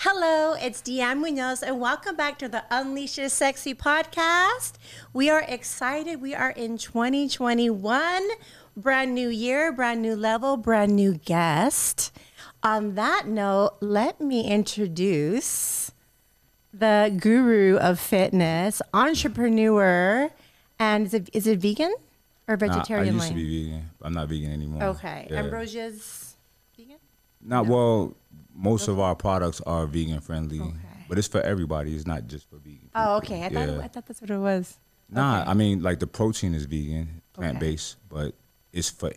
Hello, it's Deanne Munoz, and welcome back to the Unleash Your Sexy podcast. We are excited. We are in 2021, brand new year, brand new level, brand new guest. On that note, let me introduce the guru of fitness, entrepreneur, and is it, is it vegan or Nah, I vegetarian? used to be vegan. I'm not vegan anymore. Okay, Yeah. Ambrosia's vegan. Not well. Most of our products are vegan friendly, Okay. but it's for everybody. It's not just for vegan. Oh, okay. I thought I thought that's what it was. Nah, okay. I mean like the protein is vegan, plant based, but it's for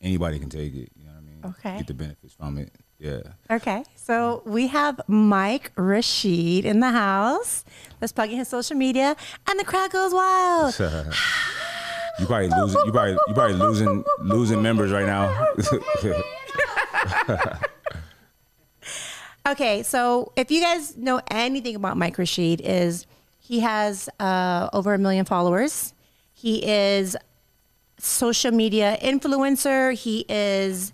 anybody can take it. You know what I mean? Okay. Get the benefits from it. Yeah. Okay, so we have Mike Rashid in the house. Let's plug in his social media, and the crowd goes wild. you probably losing. You probably you probably losing losing members right now. Okay, so if you guys know anything about Mike Rashid, is he has uh, over a million followers. He is social media influencer. He is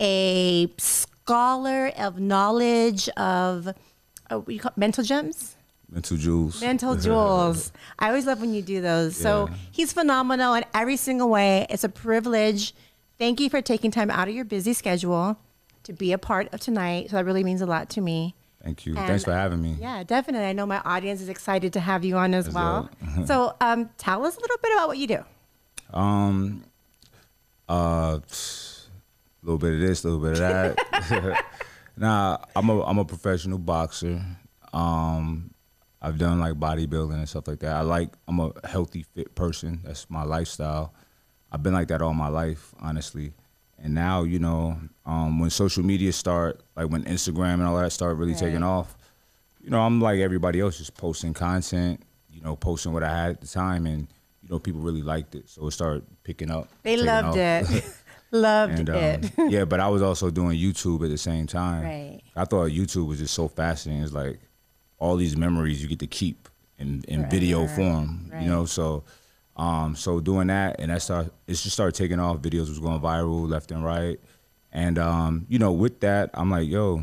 a scholar of knowledge of uh, what you call mental gems. Mental jewels. Mental jewels. I always love when you do those. So he's phenomenal in every single way. It's a privilege. Thank you for taking time out of your busy schedule to be a part of tonight. So that really means a lot to me. Thank you. And- Thanks for having me. Yeah, definitely. I know my audience is excited to have you on as That's well. so um, tell us a little bit about what you do. Um, uh, a little bit of this, a little bit of that. nah, I'm a I'm a professional boxer. Um, I've done like bodybuilding and stuff like that. I like I'm a healthy, fit person. That's my lifestyle. I've been like that all my life, honestly. And now, you know, um, when social media start, like when Instagram and all that start really taking off, you know, I'm like everybody else, just posting content. You know, posting what I had at the time, and you know, people really liked it, so it started picking up. They loved off. it. loved and um, it. yeah, but I was also doing YouTube at the same time. Right. I thought YouTube was just so fascinating. It's like all these memories you get to keep in, in video form. Right. You know, so um, so doing that and that start it just started taking off. Videos was going viral left and right. And um, you know, with that, I'm like, yo,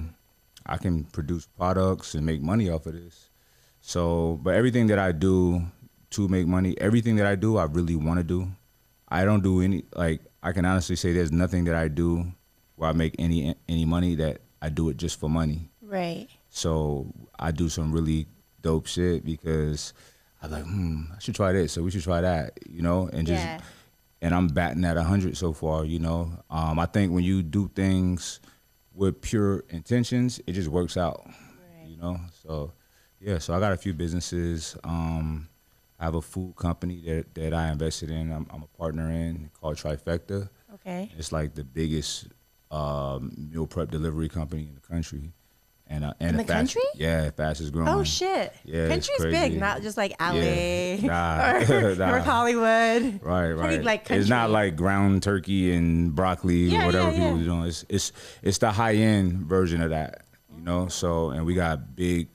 I can produce products and make money off of this. So, but everything that I do to make money, everything that I do, I really want to do. I don't do any like I can honestly say there's nothing that I do where I make any any money that I do it just for money. right. So I do some really dope shit because I'm like, hmm, I should try this, so we should try that, you know, and just Yeah. and I'm batting at hundred so far, you know. Um, I think when you do things with pure intentions, it just works out, you know. So yeah, so I got a few businesses. Um, I have a food company that that I invested in. I'm, I'm a partner in called Trifecta. Okay. It's like the biggest um, meal prep delivery company in the country, and uh, and In the fast- country? Yeah, fastest growing. Oh shit! Yeah, Country's big, not just like LA Yeah. Nah. or Nah. North Hollywood. Right, Pretty, right. like, it's not like ground turkey and broccoli Yeah, or whatever yeah, people yeah. are doing. It's it's it's the high end version of that, you know. So and we got big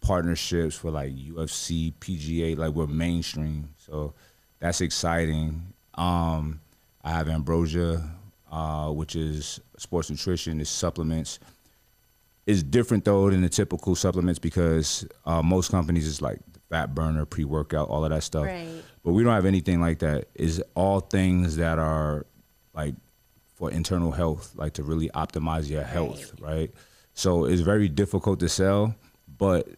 partnerships for like UFC, PGA, like we're mainstream. So that's exciting. Um, I have Ambrosia, uh, which is sports nutrition, is supplements. It's different though than the typical supplements because uh, most companies is like fat burner, pre workout, all of that stuff. Right. But we don't have anything like that. Is all things that are like for internal health, like to really optimize your health, right? So it's very difficult to sell, but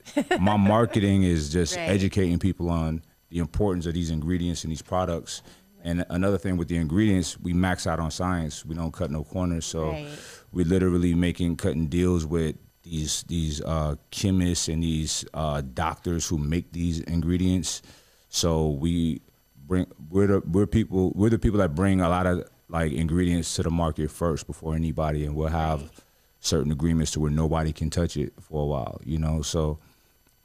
my marketing is just Right. educating people on the importance of these ingredients and these products. And another thing with the ingredients, we max out on science. We don't cut no corners. So Right. we're literally making cutting deals with these these uh, chemists and these uh, doctors who make these ingredients. So we bring we're the we're people we're the people that bring a lot of like ingredients to the market first before anybody, and we'll have certain agreements to where nobody can touch it for a while. You know, so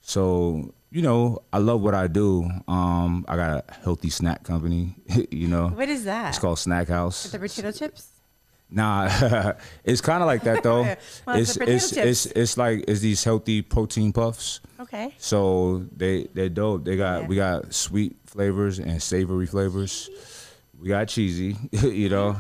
so you know I love what I do. Um, I got a healthy snack company. you know, What is that? it's called Snack House. the potato chips. Nah, it's kind of like that though. Well, it's it's it's, it's it's like it's these healthy protein puffs. Okay. So they they dope. They got Yeah. we got sweet flavors and savory flavors. We got cheesy, you know.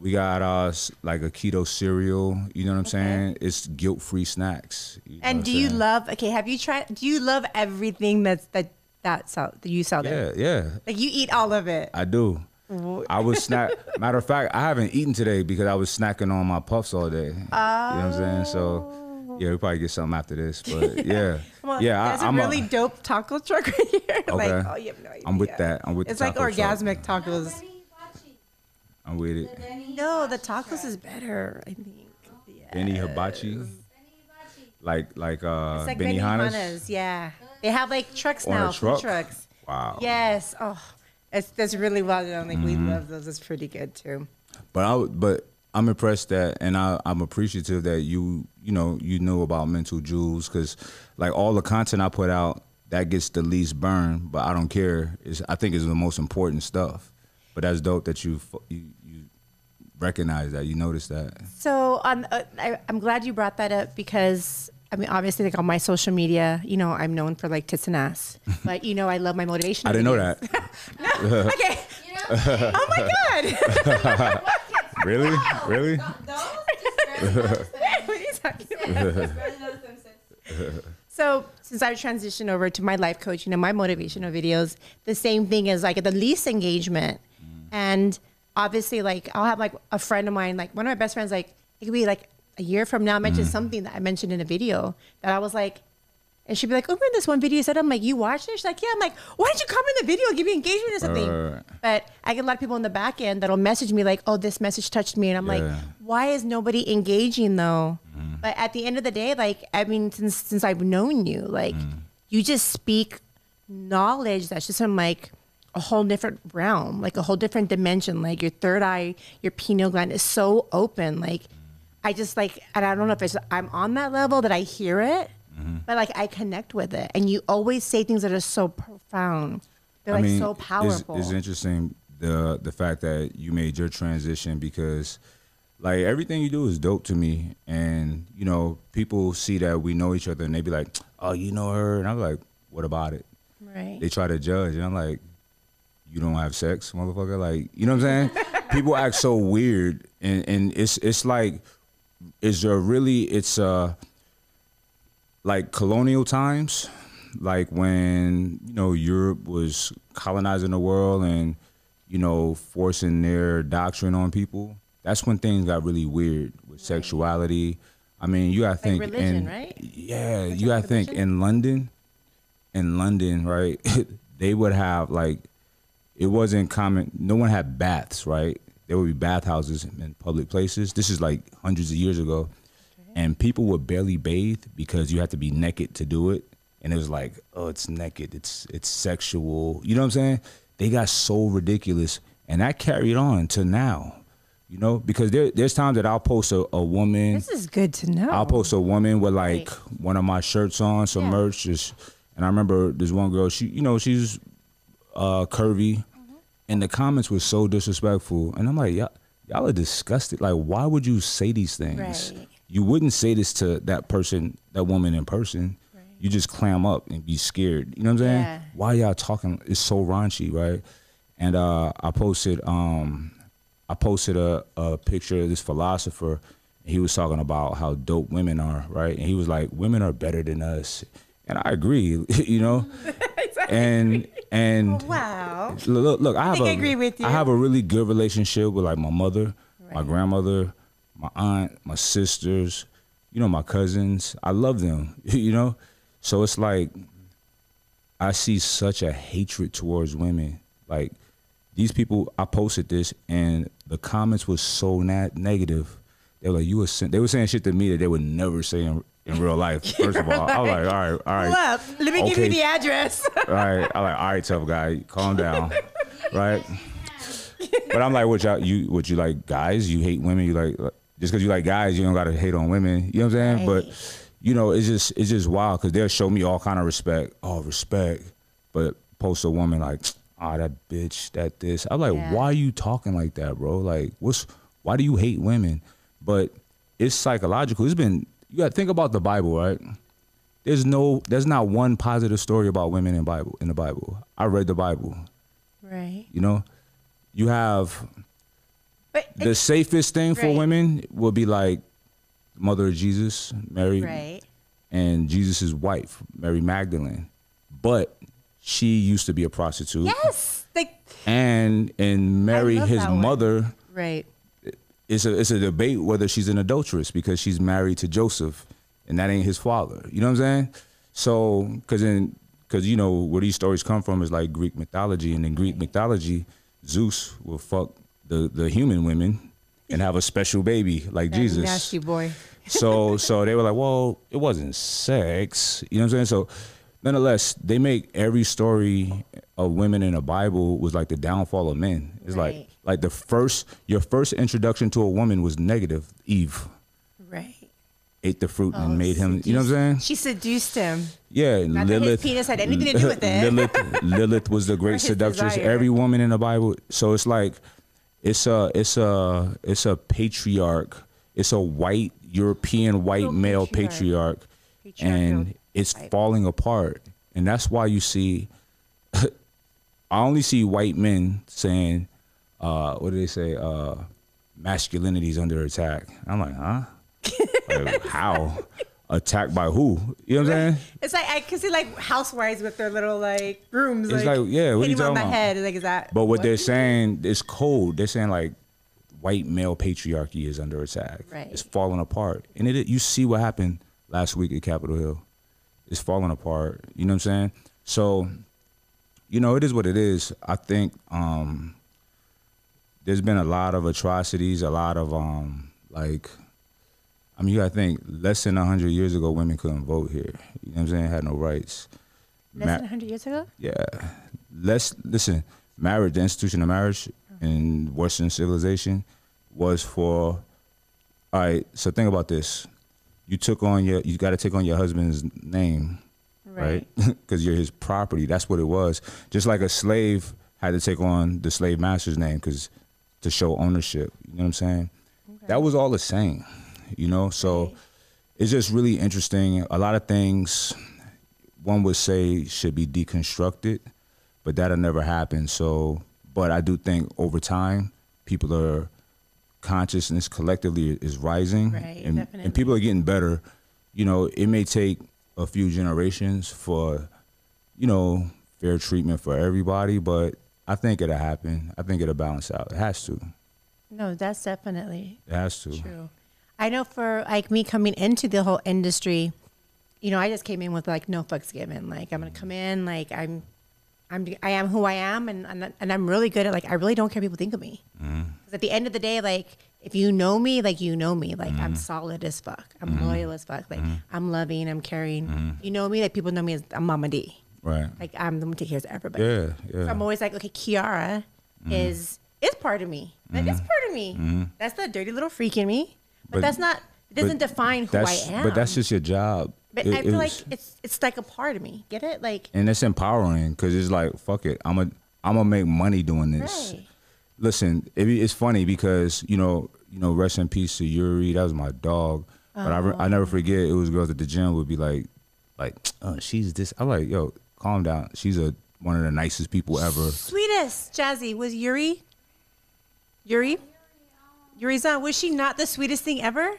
We got uh like a keto cereal. You know what I'm saying? It's guilt free snacks. And do you love? Okay, have you tried? Do you love everything that's that that sell that you sell there? Yeah, yeah. Like you eat all of it. I do. I was snack. Matter of fact, I haven't eaten today because I was snacking on my puffs all day. You know what I'm saying? So, yeah, we probably get something after this. But yeah, on, yeah, there's I, a am really dope taco truck right here. like, Okay. oh, you have no idea. I'm with that. I'm with It's like taco truck. orgasmic tacos. I'm with it. No, the tacos is better. I think. Yeah. Benny Hibachi, like like uh It's like Benny. Hanna's. Yeah, they have like trucks On a now, food truck? trucks. Wow. Yes. Oh, it's that's really well done. Like we Mm-hmm. love those. It's pretty good too. But I would- but I'm impressed that, and I, I'm appreciative that you you know you know about mental jewels because like all the content I put out that gets the least burn, but I don't care. Is I think is the most important stuff. But that's dope that you f- you, you recognize that you notice that. So on, uh, I, I'm glad you brought that up because I mean, obviously, like on my social media, you know, I'm known for like tits and ass, but you know, I love my motivation. I didn't know videos. that. okay. You know, Oh my god. really, really. what are you talking about? So since I've transitioned over to my life coaching and my motivational videos, the same thing is like the least engagement. Mm. And obviously like I'll have like a friend of mine, like one of my best friends, like it could be like a year from now mention something that I mentioned in a video that I was like, and she'd be like, "Oh, remember this one video you said?" I'm like, "You watched it?" She's like, "Yeah." I'm like, "Why did you comment in the video? Give me engagement or something." But I get a lot of people in the back end that'll message me like, "Oh, this message touched me," and I'm like, "Why is nobody engaging though?" Mm-hmm. But at the end of the day, like, I mean, since since I've known you, like, Mm-hmm. you just speak knowledge that's just from like a whole different realm, like a whole different dimension. Like your third eye, your pineal gland is so open. Like, I just like, and I don't know if it's I'm on that level that I hear it, Mm-hmm. but like I connect with it, and you always say things that are so profound. They're like so it's- powerful. It's, interesting the the fact that you made your transition because like everything you do is dope to me, and you know people see that we know each other and they be like, "Oh, you know her," and I'm like, "What about it?" right. They try to judge, and I'm like, "You don't have sex, motherfucker!" Like, you know what I'm saying? people act so weird, and and it's it's like, is there really? It's uh like colonial times, like when you know Europe was colonizing the world and you know forcing their doctrine on people. That's when things got really weird with sexuality. I mean, you gotta think religion, in right? yeah, you gotta think in London, in London, right? they would have like it wasn't common. No one had baths, right? There would be bathhouses in public places. This is like hundreds of years ago, and people would barely bathe because you had to be naked to do it. And it was like, oh, it's naked. It's it's sexual. You know what I'm saying? They got so ridiculous, and that carried on to now. You know, because there there's times that I'll post a, a woman. This is good to know. I'll post a woman with like one of my shirts on, some Yeah. merch, just. And I remember this one girl. She, you know, she's uh, curvy. And the comments were so disrespectful. And I'm like, y'all, y'all are disgusted. Like, why would you say these things? Right. You wouldn't say this to that person, that woman in person. You just clam up and be scared. You know what I'm saying? Yeah. Why y'all talking? It's so raunchy, right? And uh, I posted, um, I posted a, a picture of this philosopher. He was talking about how dope women are, right? And he was like, "Women are better than us," and I agree. you know, and and oh, wow. look, look, I have think a, I agree with you. I have a really good relationship with like my mother, my grandmother, my aunt, my sisters, you know, my cousins. I love them, you know. So it's like I see such a hatred towards women. Like these people, I posted this, and the comments was so na- negative. They were like, "You were," they were saying shit to me that they would never say in, in real life. First of all, I was like, "All right, all right." Up. Let me give you the address. all right. I'm like, all right, tough guy, calm down, right? But I'm like, what y'all, you, what you like, guys? You hate women? You like just because you like guys, you don't gotta hate on women. You know what I'm saying? Right. But you know, it's just it's just wild because they'll show me all kind of respect, oh respect, but post a woman like, ah, that bitch, that this. I'm like, Yeah. why are you talking like that, bro? Like, what's why do you hate women? But it's psychological. It's been you got to think about the Bible, right? There's no, there's not one positive story about women in Bible in the Bible. I read the Bible. right. You know, you have But the safest thing for women would be like mother of Jesus, Mary, right. and Jesus' wife, Mary Magdalene. But she used to be a prostitute. Yes. Like And and Mary, his mother, right. It's a it's a debate whether she's an adulteress because she's married to Joseph, and that ain't his father. You know what I'm saying? So, because in because you know where these stories come from is like Greek mythology, and in Greek mythology, Zeus will fuck the the human women and have a special baby like That Jesus. Nasty boy. so so they were like, well, it wasn't sex. You know what I'm saying? So nonetheless, they make every story of women in the Bible was like the downfall of men. It's Right. like like the first your first introduction to a woman was negative. Eve Right. ate the fruit Oh, and made him. You know what I'm saying? She seduced him. Yeah, Not that his Lilith. penis had anything to do with it. Lilith, Lilith was the great his seductress. desire. Every woman in the Bible. So it's like, it's a, it's a, it's a patriarch. It's a white European white male patriarch. patriarch, Patriarchal and it's falling apart. And that's why you see, I only see white men saying, uh, what do they say? Uh, masculinity is under attack. I'm like, huh? Like, how? Attacked by who? You know what I'm saying? It's like I can see like housewives with their little like brooms. It's like, yeah, what are you talking the about? head. Like is that? But what, they're saying is cold. They're saying like white male patriarchy is under attack. Right. It's falling apart. And it you see what happened last week at Capitol Hill. It's falling apart. You know what I'm saying? So, you know, it is what it is. I think um there's been a lot of atrocities, a lot of um like I mean you gotta think less than hundred years ago women couldn't vote here. You know what I'm saying? Had no rights. less Ma- than 100 years ago. yeah. Let's listen. Marriage, the institution of marriage in Western civilization was for. All right. So think about this. You took on your. You got to take on your husband's name, right? Because you're his property. That's what it was. Just like a slave had to take on the slave master's name because to show ownership. You know what I'm saying? That was all the same. You know. So Right. it's just really interesting. A lot of things one would say should be deconstructed, but that'll never happen. So, but I do think over time, people are consciousness collectively is rising, Right, and, definitely. and people are getting better. You know, it may take a few generations for, you know, fair treatment for everybody, but I think it'll happen. I think it'll balance out. It has to. No, that's definitely It has to. true. I know for like me coming into the whole industry, you know, I just came in with like no fucks given. Like I'm gonna come in, like I'm, I'm, I am who I am, and and, and I'm really good at like I really don't care what people think of me. Mm-hmm. 'Cause at the end of the day, like if you know me, like you know me, like Mm-hmm. I'm solid as fuck. I'm loyal as fuck. Like I'm loving, I'm caring. You know me, like people know me as I'm Mama D. Right. Like I'm the one who takes care of everybody. Yeah. So I'm always like, okay, Kiara mm-hmm. is is part of me. That is mm-hmm. part of me. Mm-hmm. That's the dirty little freak in me. But, But- that's not. It doesn't define who I am. but that's just your job. But It- I feel like it's- it's like a part of me. Get it? Like and it's empowering because it's like fuck it i'm gonna i'm gonna make money doing this right. listen it, it's funny because you know you know rest in peace to yuri that was my dog but I, I oh. never forget it was girls at the gym would be like like oh she's this i'm like yo calm down she's a one of the nicest people ever Sweetest Jazzy was Yuri. Yuri. Yurizan, was she not the sweetest thing ever?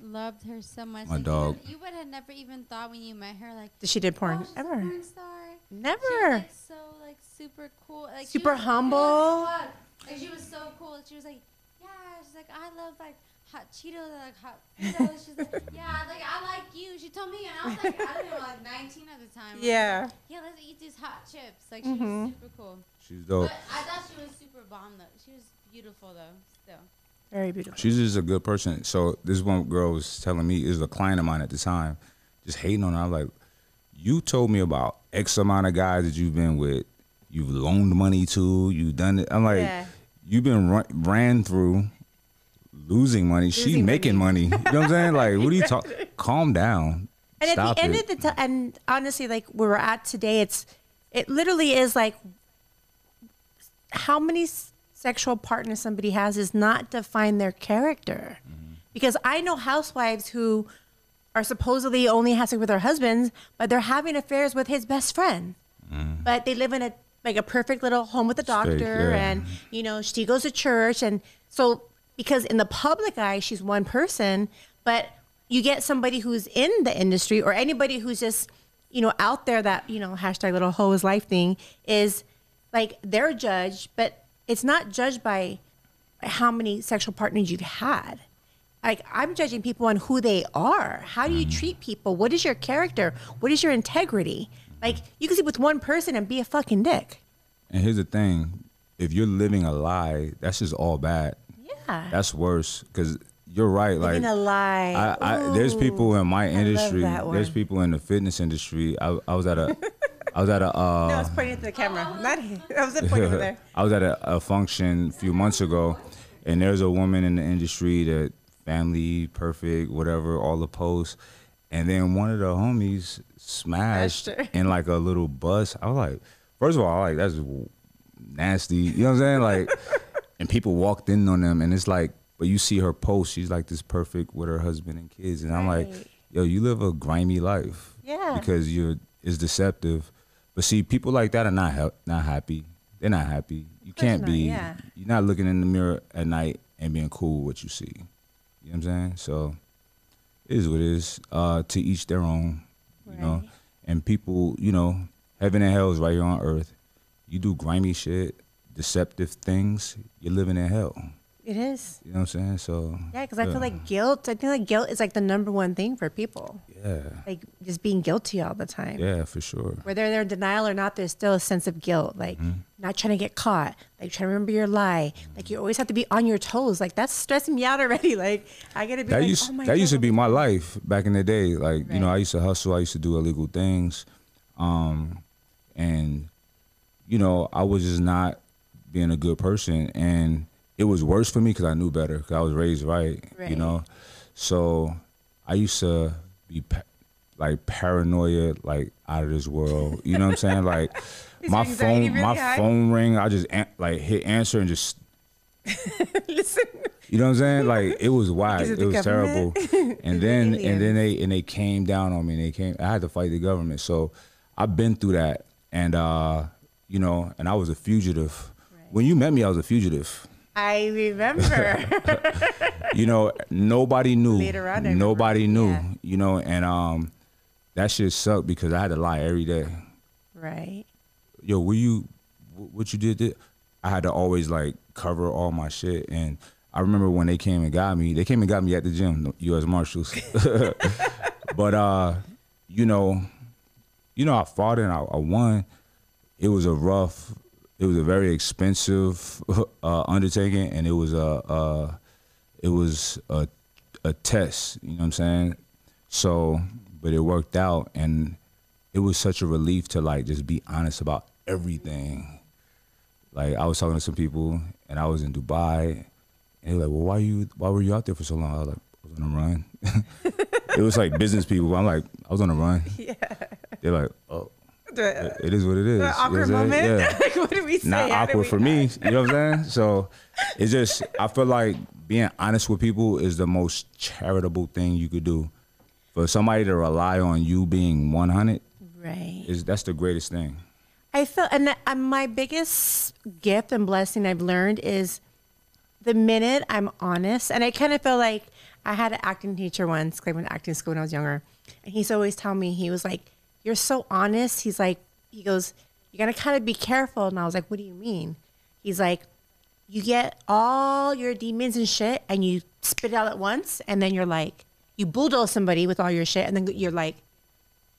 Loved her so much. My and dog. You would, you would have never even thought when you met her, like, That she did porn oh, she's ever. a porn star. She Never. was, like, so like super cool. Like, she Super was- humble. Fuck. Like she was so cool. She was like, yeah. She's like, I love like hot Cheetos, and, like hot Cheetos. She's like, yeah, like I like you. She told me, and I was like, I don't know, like 19 at the time. Yeah. like, yeah, let's eat these hot chips. Like she Mm-hmm. was super cool. she's dope But I thought she was super bomb though. She was beautiful though. Still. Very beautiful. she's just a good person so this one girl was telling me is a client of mine at the time just hating on her i'm like you told me about x amount of guys that you've been with you've loaned money to you've done it i'm like Yeah. you've been run, ran through losing money she Losing making money. you know what i'm saying like what are you talking calm down And Stop at the end it. of the time, and honestly, like where we're at today, it's it literally is like how many s- sexual partners somebody has is not define their character. Mm-hmm. Because I know housewives who are supposedly only has sex with their husbands, but they're having affairs with his best friend. But they live in a like a perfect little home with a doctor, yeah. and you know she goes to church, and So because in the public eye, she's one person, but you get somebody who's in the industry or anybody who's just, you know, out there that, you know, hashtag little hoe is life thing is like they're judged, but it's not judged by how many sexual partners you've had. Like I'm judging people on who they are. How do you mm-hmm. treat people? What is your character? What is your integrity? Like you can sleep with one person and be a fucking dick. And here's the thing: if you're living a lie, that's just all bad. Yeah. That's worse because you're right. Living like a lie. I, I, there's people in my love industry. that one. There's people in the fitness industry. I, I was at a, I was at a. Uh, No, I was pointing at the camera. Not I was pointing over there. I was at a, a function a few months ago, and there's a woman in the industry that family perfect, whatever, all the posts, and then one of the homies smashed Smashed in like a little bus. I was like, first of all, like that's nasty. You know what I'm saying? Like, and people walked in on them, and it's like, but you see her post, she's like this perfect with her husband and kids, and I'm like, yo, you live a grimy life. Yeah. Because you're it's deceptive. But see, people like that are not hel- not happy. They're not happy. You can't not, be. yeah. You're not looking in the mirror at night and being cool with what you see. You know what I'm saying? So it is what it is. Uh, to each their own. You know. And people, you know, heaven and hell is right here on earth. You do grimy shit, deceptive things, you're living in hell. It is. You know what I'm saying? So Yeah, because I feel like guilt. I feel like guilt is like the number one thing for people. yeah, Like just being guilty all the time. yeah, for sure. Whether they're in denial or not, there's still a sense of guilt. Like Mm-hmm. not trying to get caught. Like trying to remember your lie. Like you always have to be on your toes. Like that's stressing me out already. Like I gotta be that like, used oh my that used to be my life back in the day. Like you know, I used to hustle. I used to do illegal things, um, and you know, I was just not being a good person, and it was worse for me because I knew better. Because I was raised right, you know. So I used to be pa- like paranoia, like out of this world. You know what I'm saying? Like my phone, really my high? phone ring. I just an- like hit answer and just Listen. you know what I'm saying? Like it was wild. It It, the was terrible. And then and then they and they came down on me. And they came. I had to fight the government. So I've been through that. And uh, you know, and I was a fugitive. When you met me, I was a fugitive. I remember. You know, nobody knew. Later on, I remember. nobody knew. Yeah. You know, and um, that shit sucked because I had to lie every day. right. yo, were you, what you did? I had to always like cover all my shit. And I remember when they came and got me, they came and got me at the gym, U.S. Marshals. but uh, you know, you know, I fought and I, I won. It was a rough, it was a very expensive uh, undertaking, and it was a, uh, it was a, a test. You know what I'm saying? So, but it worked out, and it was such a relief to like just be honest about everything. Like I was talking to some people, and I was in Dubai, and they were like, "Well, why you? Why were you out there for so long?" I was like, "I was on a run." it was like business people. I'm like, "I was on a run." Yeah. They're like, "Oh, The, it is what it is." the awkward what I'm saying? moment. Yeah like, what did we say? not How awkward for me. You know what I'm saying? So it's just I feel like being honest with people is the most charitable thing you could do. For somebody to rely on you being 100 Right. is that's the greatest thing. I feel, and uh, my biggest gift and blessing I've learned is the minute I'm honest, and I kind of feel like I had an acting teacher once. I went to acting school when I was younger, and he's always telling me, he was like, You're so honest. He's like, He goes, You gotta kind of be careful. And I was like, What do you mean? He's like, You get all your demons and shit, and you spit it out at once, and then you're like, You bulldoze somebody with all your shit, and then you're like,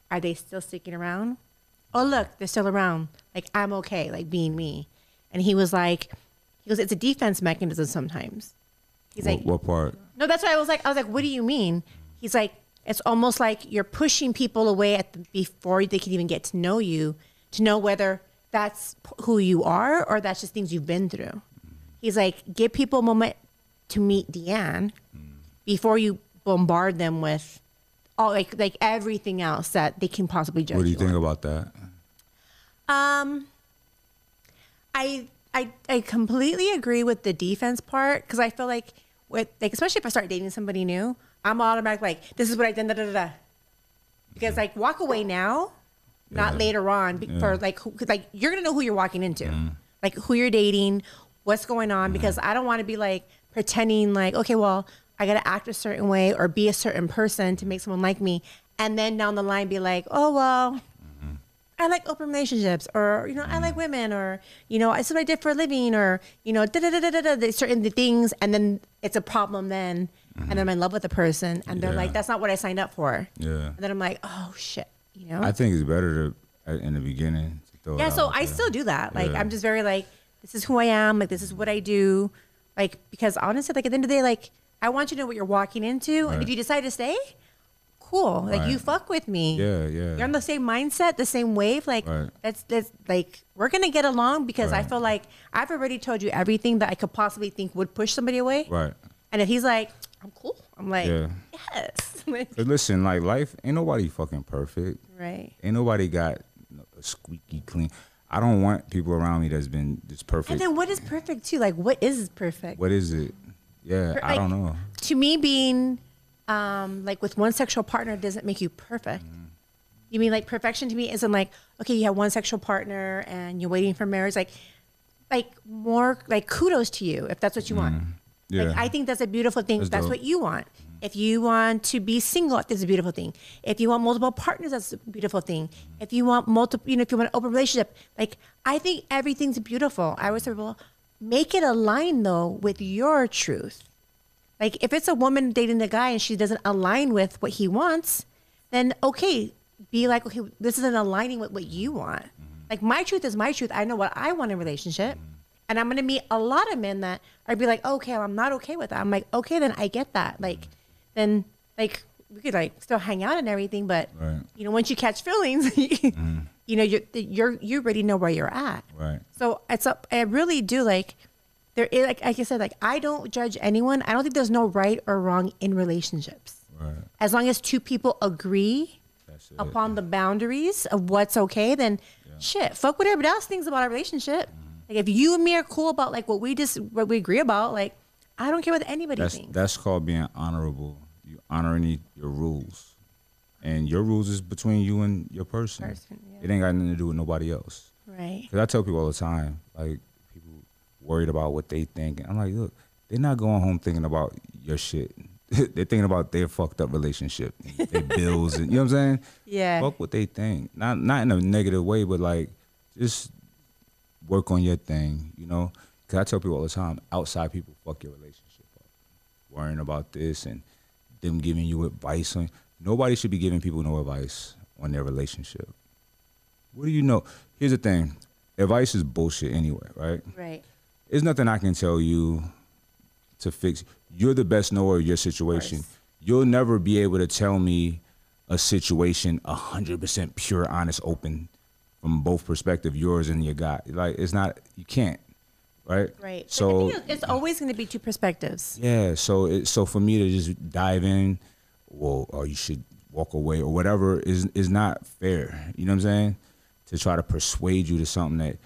Are they still sticking around? oh look they're still around like i'm okay like being me and he was like he goes it's a defense mechanism sometimes he's What, like what part? no that's why i was like i was like what do you mean he's like it's almost like you're pushing people away at the, before they can even get to know you to know whether that's who you are or that's just things you've been through he's like give people a moment to meet deanne before you bombard them with all like like everything else that they can possibly judge What do you on. think about that? Um, I I I completely agree with the defense part because I feel like with like especially if I start dating somebody new, I'm automatic like this is what I did da da da. da. Because like walk away now, not Yeah. later on be- for like who, 'cause, like you're gonna know who you're walking into, mm-hmm. like who you're dating, what's going on. Because mm-hmm. I don't want to be like pretending like, okay, well, I got to act a certain way or be a certain person to make someone like me. And then down the line be like, oh, well, mm-hmm. I like open relationships or, you know, I like women or, you know, it's what I did for a living or, you know, da da da da da da, certain things. And then it's a problem then. And then I'm in love with the person and they're Yeah. like, that's not what I signed up for. Yeah. And then I'm like, oh shit, you know? I think it's better to uh, in the beginning. To throw yeah so i that. still do that like Yeah. i'm just very like this is who i am like this is what i do like because honestly like at the end of the day like i want you to know what you're walking into and if you decide to stay cool like you fuck with me Yeah, yeah. you're on the same mindset the same wave like Right. that's that's like we're gonna get along because i feel like i've already told you everything that i could possibly think would push somebody away right. and if he's like i'm cool i'm like Yeah. yes But listen, like life, ain't nobody fucking perfect. right Ain't nobody got a squeaky clean. I don't want people around me that's been just perfect. and then what is perfect too like what is perfect what is it? Yeah, Per- I don't know. to me being um like with one sexual partner doesn't make you perfect you mean like perfection to me isn't like okay you have one sexual partner and you're waiting for marriage like like more like kudos to you if that's what you want Mm-hmm. Yeah. like i think that's a beautiful thing That's that's, what you want if you want to be single that's a beautiful thing if you want multiple partners that's a beautiful thing if you want multiple you know if you want an open relationship like i think everything's beautiful i always say well make it align though with your truth like if it's a woman dating a guy and she doesn't align with what he wants, then okay, be like, okay, this isn't aligning with what you want. Mm-hmm. Like my truth is my truth. I know what I want in a relationship. And I'm gonna meet a lot of men that are be like, okay, I'm not okay with that. I'm like, okay, then I get that. Like, then like we could like still hang out and everything, but Right. you know, once you catch feelings, you know, you're you're you already know where you're at. Right. So it's up. I really do like. There is like, like I said, like I don't judge anyone. I don't think there's no right or wrong in relationships. Right. As long as two people agree it. upon the boundaries of what's okay, then shit, fuck what everybody else thinks about our relationship. Mm-hmm. Like if you and me are cool about like what we just what we agree about, like I don't care what anybody That's thinks. that's called being honorable. You honoring your rules, and your rules is between you and your person. Person, yeah. It ain't got nothing to do with nobody else. right. Cause I tell people all the time, like people worried about what they think. I'm like, look, they're not going home thinking about your shit. they're thinking about their fucked up relationship, their bills, and you know what I'm saying. Yeah. Fuck what they think. Not not in a negative way, but like just work on your thing. You know, cause I tell people all the time, outside people fuck your relationship up, worrying about this and them giving you advice on. Nobody should be giving people no advice on their relationship. What do you know? Here's the thing. Advice is bullshit anyway, right? Right. There's nothing I can tell you to fix. You're the best knower of your situation. course. You'll never be able to tell me a situation 100% pure, honest, open from both perspective, yours and your guy. Like it's not. You can't, right? Right. So it's always going to be two perspectives. yeah, so it, so for me to just dive in, well, or you should walk away or whatever is is not fair. You know what I'm saying? To try to persuade you to something that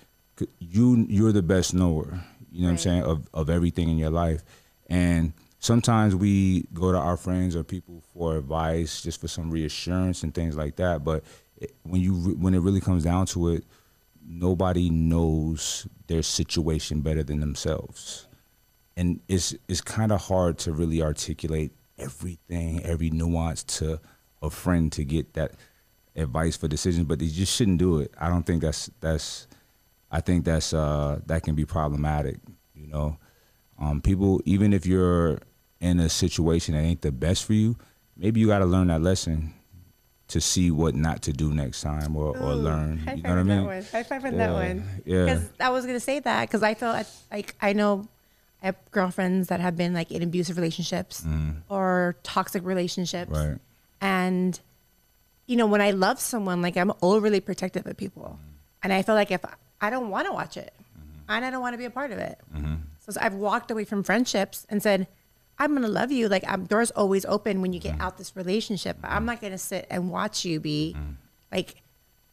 you you're the best knower. You know what I'm saying of of everything in your life, and sometimes we go to our friends or people for advice just for some reassurance and things like that. But it, when you when it really comes down to it, nobody knows their situation better than themselves and it's it's kind of hard to really articulate everything, every nuance to a friend to get that advice for decisions. But you just shouldn't do it. I don't think that's that's. I think that's uh, that can be problematic. You know, um, people even if you're in a situation that ain't the best for you, maybe you got to learn that lesson to see what not to do next time or, or Ooh, learn. High You know what I mean? That one. High five on Yeah, that one. yeah. Because I was gonna say that because I felt like I know I have girlfriends that have been like in abusive relationships mm. or toxic relationships, Mm. Right. and you know when I love someone, like I'm overly protective of people, mm. and I feel like if I don't want to watch it, mm-hmm. and I don't want to be a part of it, mm-hmm. so I've walked away from friendships and said. I'm gonna love you. Like I'm, doors always open when you get mm-hmm. out this relationship. But I'm not gonna sit and watch you be, mm-hmm. like,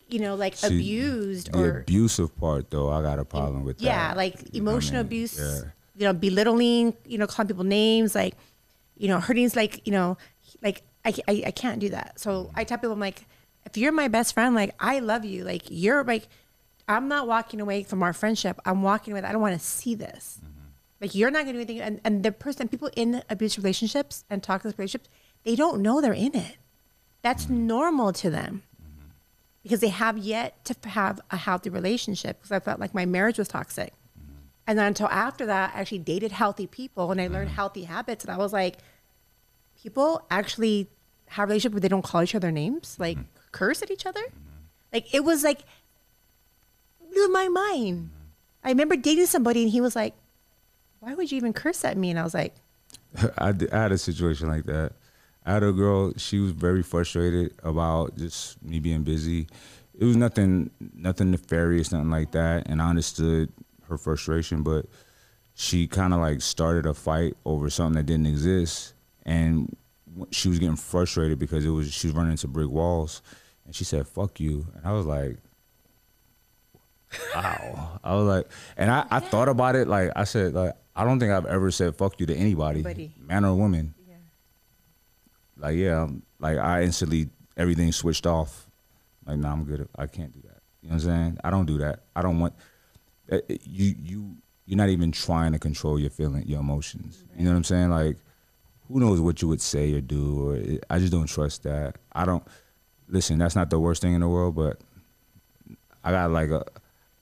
you know, like See, abused the or abusive part, though, I got a problem with that. yeah, like You what I emotional mean? abuse, Yeah. you know, belittling, you know, calling people names, like, you know, hurting's like, you know, like I, I, I can't do that. So mm-hmm. I tell people, I'm like, if you're my best friend, like I love you, like you're like, I'm not walking away from our friendship. I'm walking away. I don't want to see this. Like you're not gonna do anything. And, and the person, people in abusive relationships and toxic relationships, they don't know they're in it. That's mm-hmm. normal to them mm-hmm. because they have yet to have a healthy relationship. Because I felt like my marriage was toxic. Mm-hmm. And then until after that, I actually dated healthy people and I learned healthy habits. And I was like, people actually have relationships where they don't call each other names, like curse at each other. Like it was like blew my mind. I remember dating somebody and he was like, "Why would you even curse at me?" And I was like, I, did- I had a situation like that. I had a girl. She was very frustrated about just me being busy. It was nothing, nothing nefarious, nothing like that. And I understood her frustration, but she kind of like started a fight over something that didn't exist, and she was getting frustrated because it was she was running into brick walls, and she said "fuck you," and I was like. Wow. I was like, and I, I thought about it. Like I said, like I don't think I've ever said "fuck you" to anybody, Anybody. man or woman. "Yeah, Like yeah, I'm- like I instantly everything switched off. Like nah, I'm good. I can't do that. You know what I'm saying? I don't do that. I don't want uh, you. You you're not even trying to control your feeling, your emotions. You know what I'm saying? Like who knows what you would say or do? Or I just don't trust that. I don't listen. That's not the worst thing in the world, but I got like a.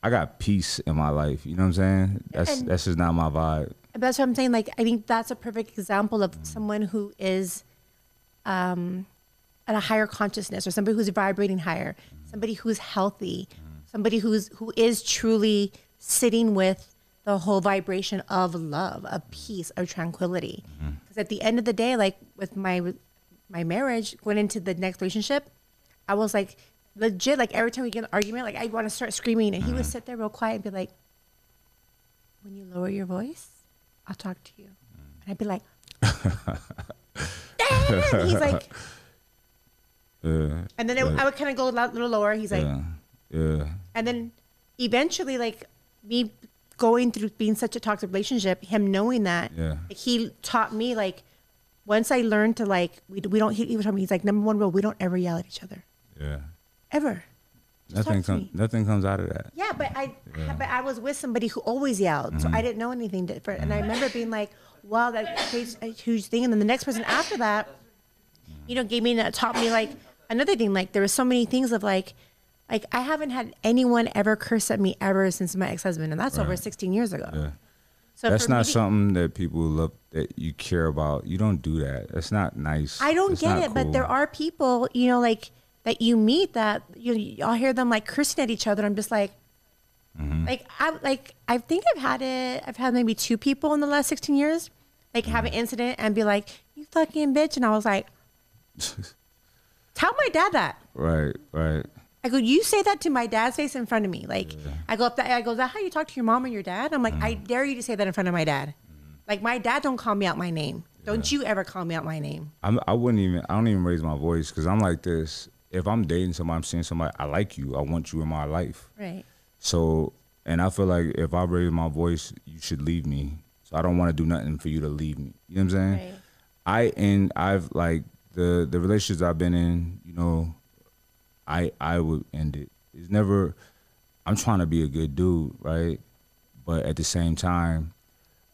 I got peace in my life. You know what I'm saying? That's And- that's just not my vibe. That's what I'm saying. Like, I think that's a perfect example of someone who is um, at a higher consciousness, or somebody who's vibrating higher, somebody who's healthy, somebody who's who is truly sitting with the whole vibration of love, of peace, of tranquility. Because at the end of the day, like with my my marriage, going into the next relationship, I was like legit. Like every time we get an argument, like I want to start screaming, and he would uh-huh. sit there real quiet and be like, "When you lower your voice, I'll talk to you," mm. and I'd be like, "Damn!" He's like, Yeah, and then it, I would kind of go a little lower. He's like, yeah, yeah. and then eventually, like me going through being such a toxic relationship, him knowing that, Yeah. like, he taught me like. Once I learned to like, we, we don't. He, he was telling me, he's like, number one rule: we don't ever yell at each other, Yeah. Ever. Just Nothing comes. Nothing comes out of that. Yeah, but I Yeah. Mm-hmm. but I was with somebody who always yelled, so I didn't know anything different. And I remember being like, "Wow, that's a huge thing." And then the next person after that, you know, gave me that taught me like another thing. Like there were so many things of like, like I haven't had anyone ever curse at me ever since my ex husband, and that's over 16 years ago. Yeah. So That's not to- something that people love that you care about. You don't do that. That's not nice. I don't That's get it, but there are people, you know, like that you meet that you I'll hear them like cursing at each other. I'm just like, Mm-hmm. like I like I think I've had it. I've had maybe two people in the last 16 years, like have Mm-hmm. an incident and be like, "You fucking bitch," and I was like, "Tell my dad that." Right, right. I go, "You say that to my dad's face in front of me." Like I go up that I go, "Is that how you talk to your mom or your dad?" I'm like, "I Mm-hmm. dare you to say that in front of my dad." Like my dad don't call me out my name. Don't you ever call me out my name? I'm, I wouldn't even. I don't even raise my voice because I'm like this. If I'm dating somebody, I'm seeing somebody. I like you. I want you in my life. Right. So, and I feel like if I raise my voice, you should leave me. So I don't want to do nothing for you to leave me. You know what I'm saying? Right. I and I've like the the relationships I've been in. You know, I I would end it. It's never. I'm trying to be a good dude, right? But at the same time,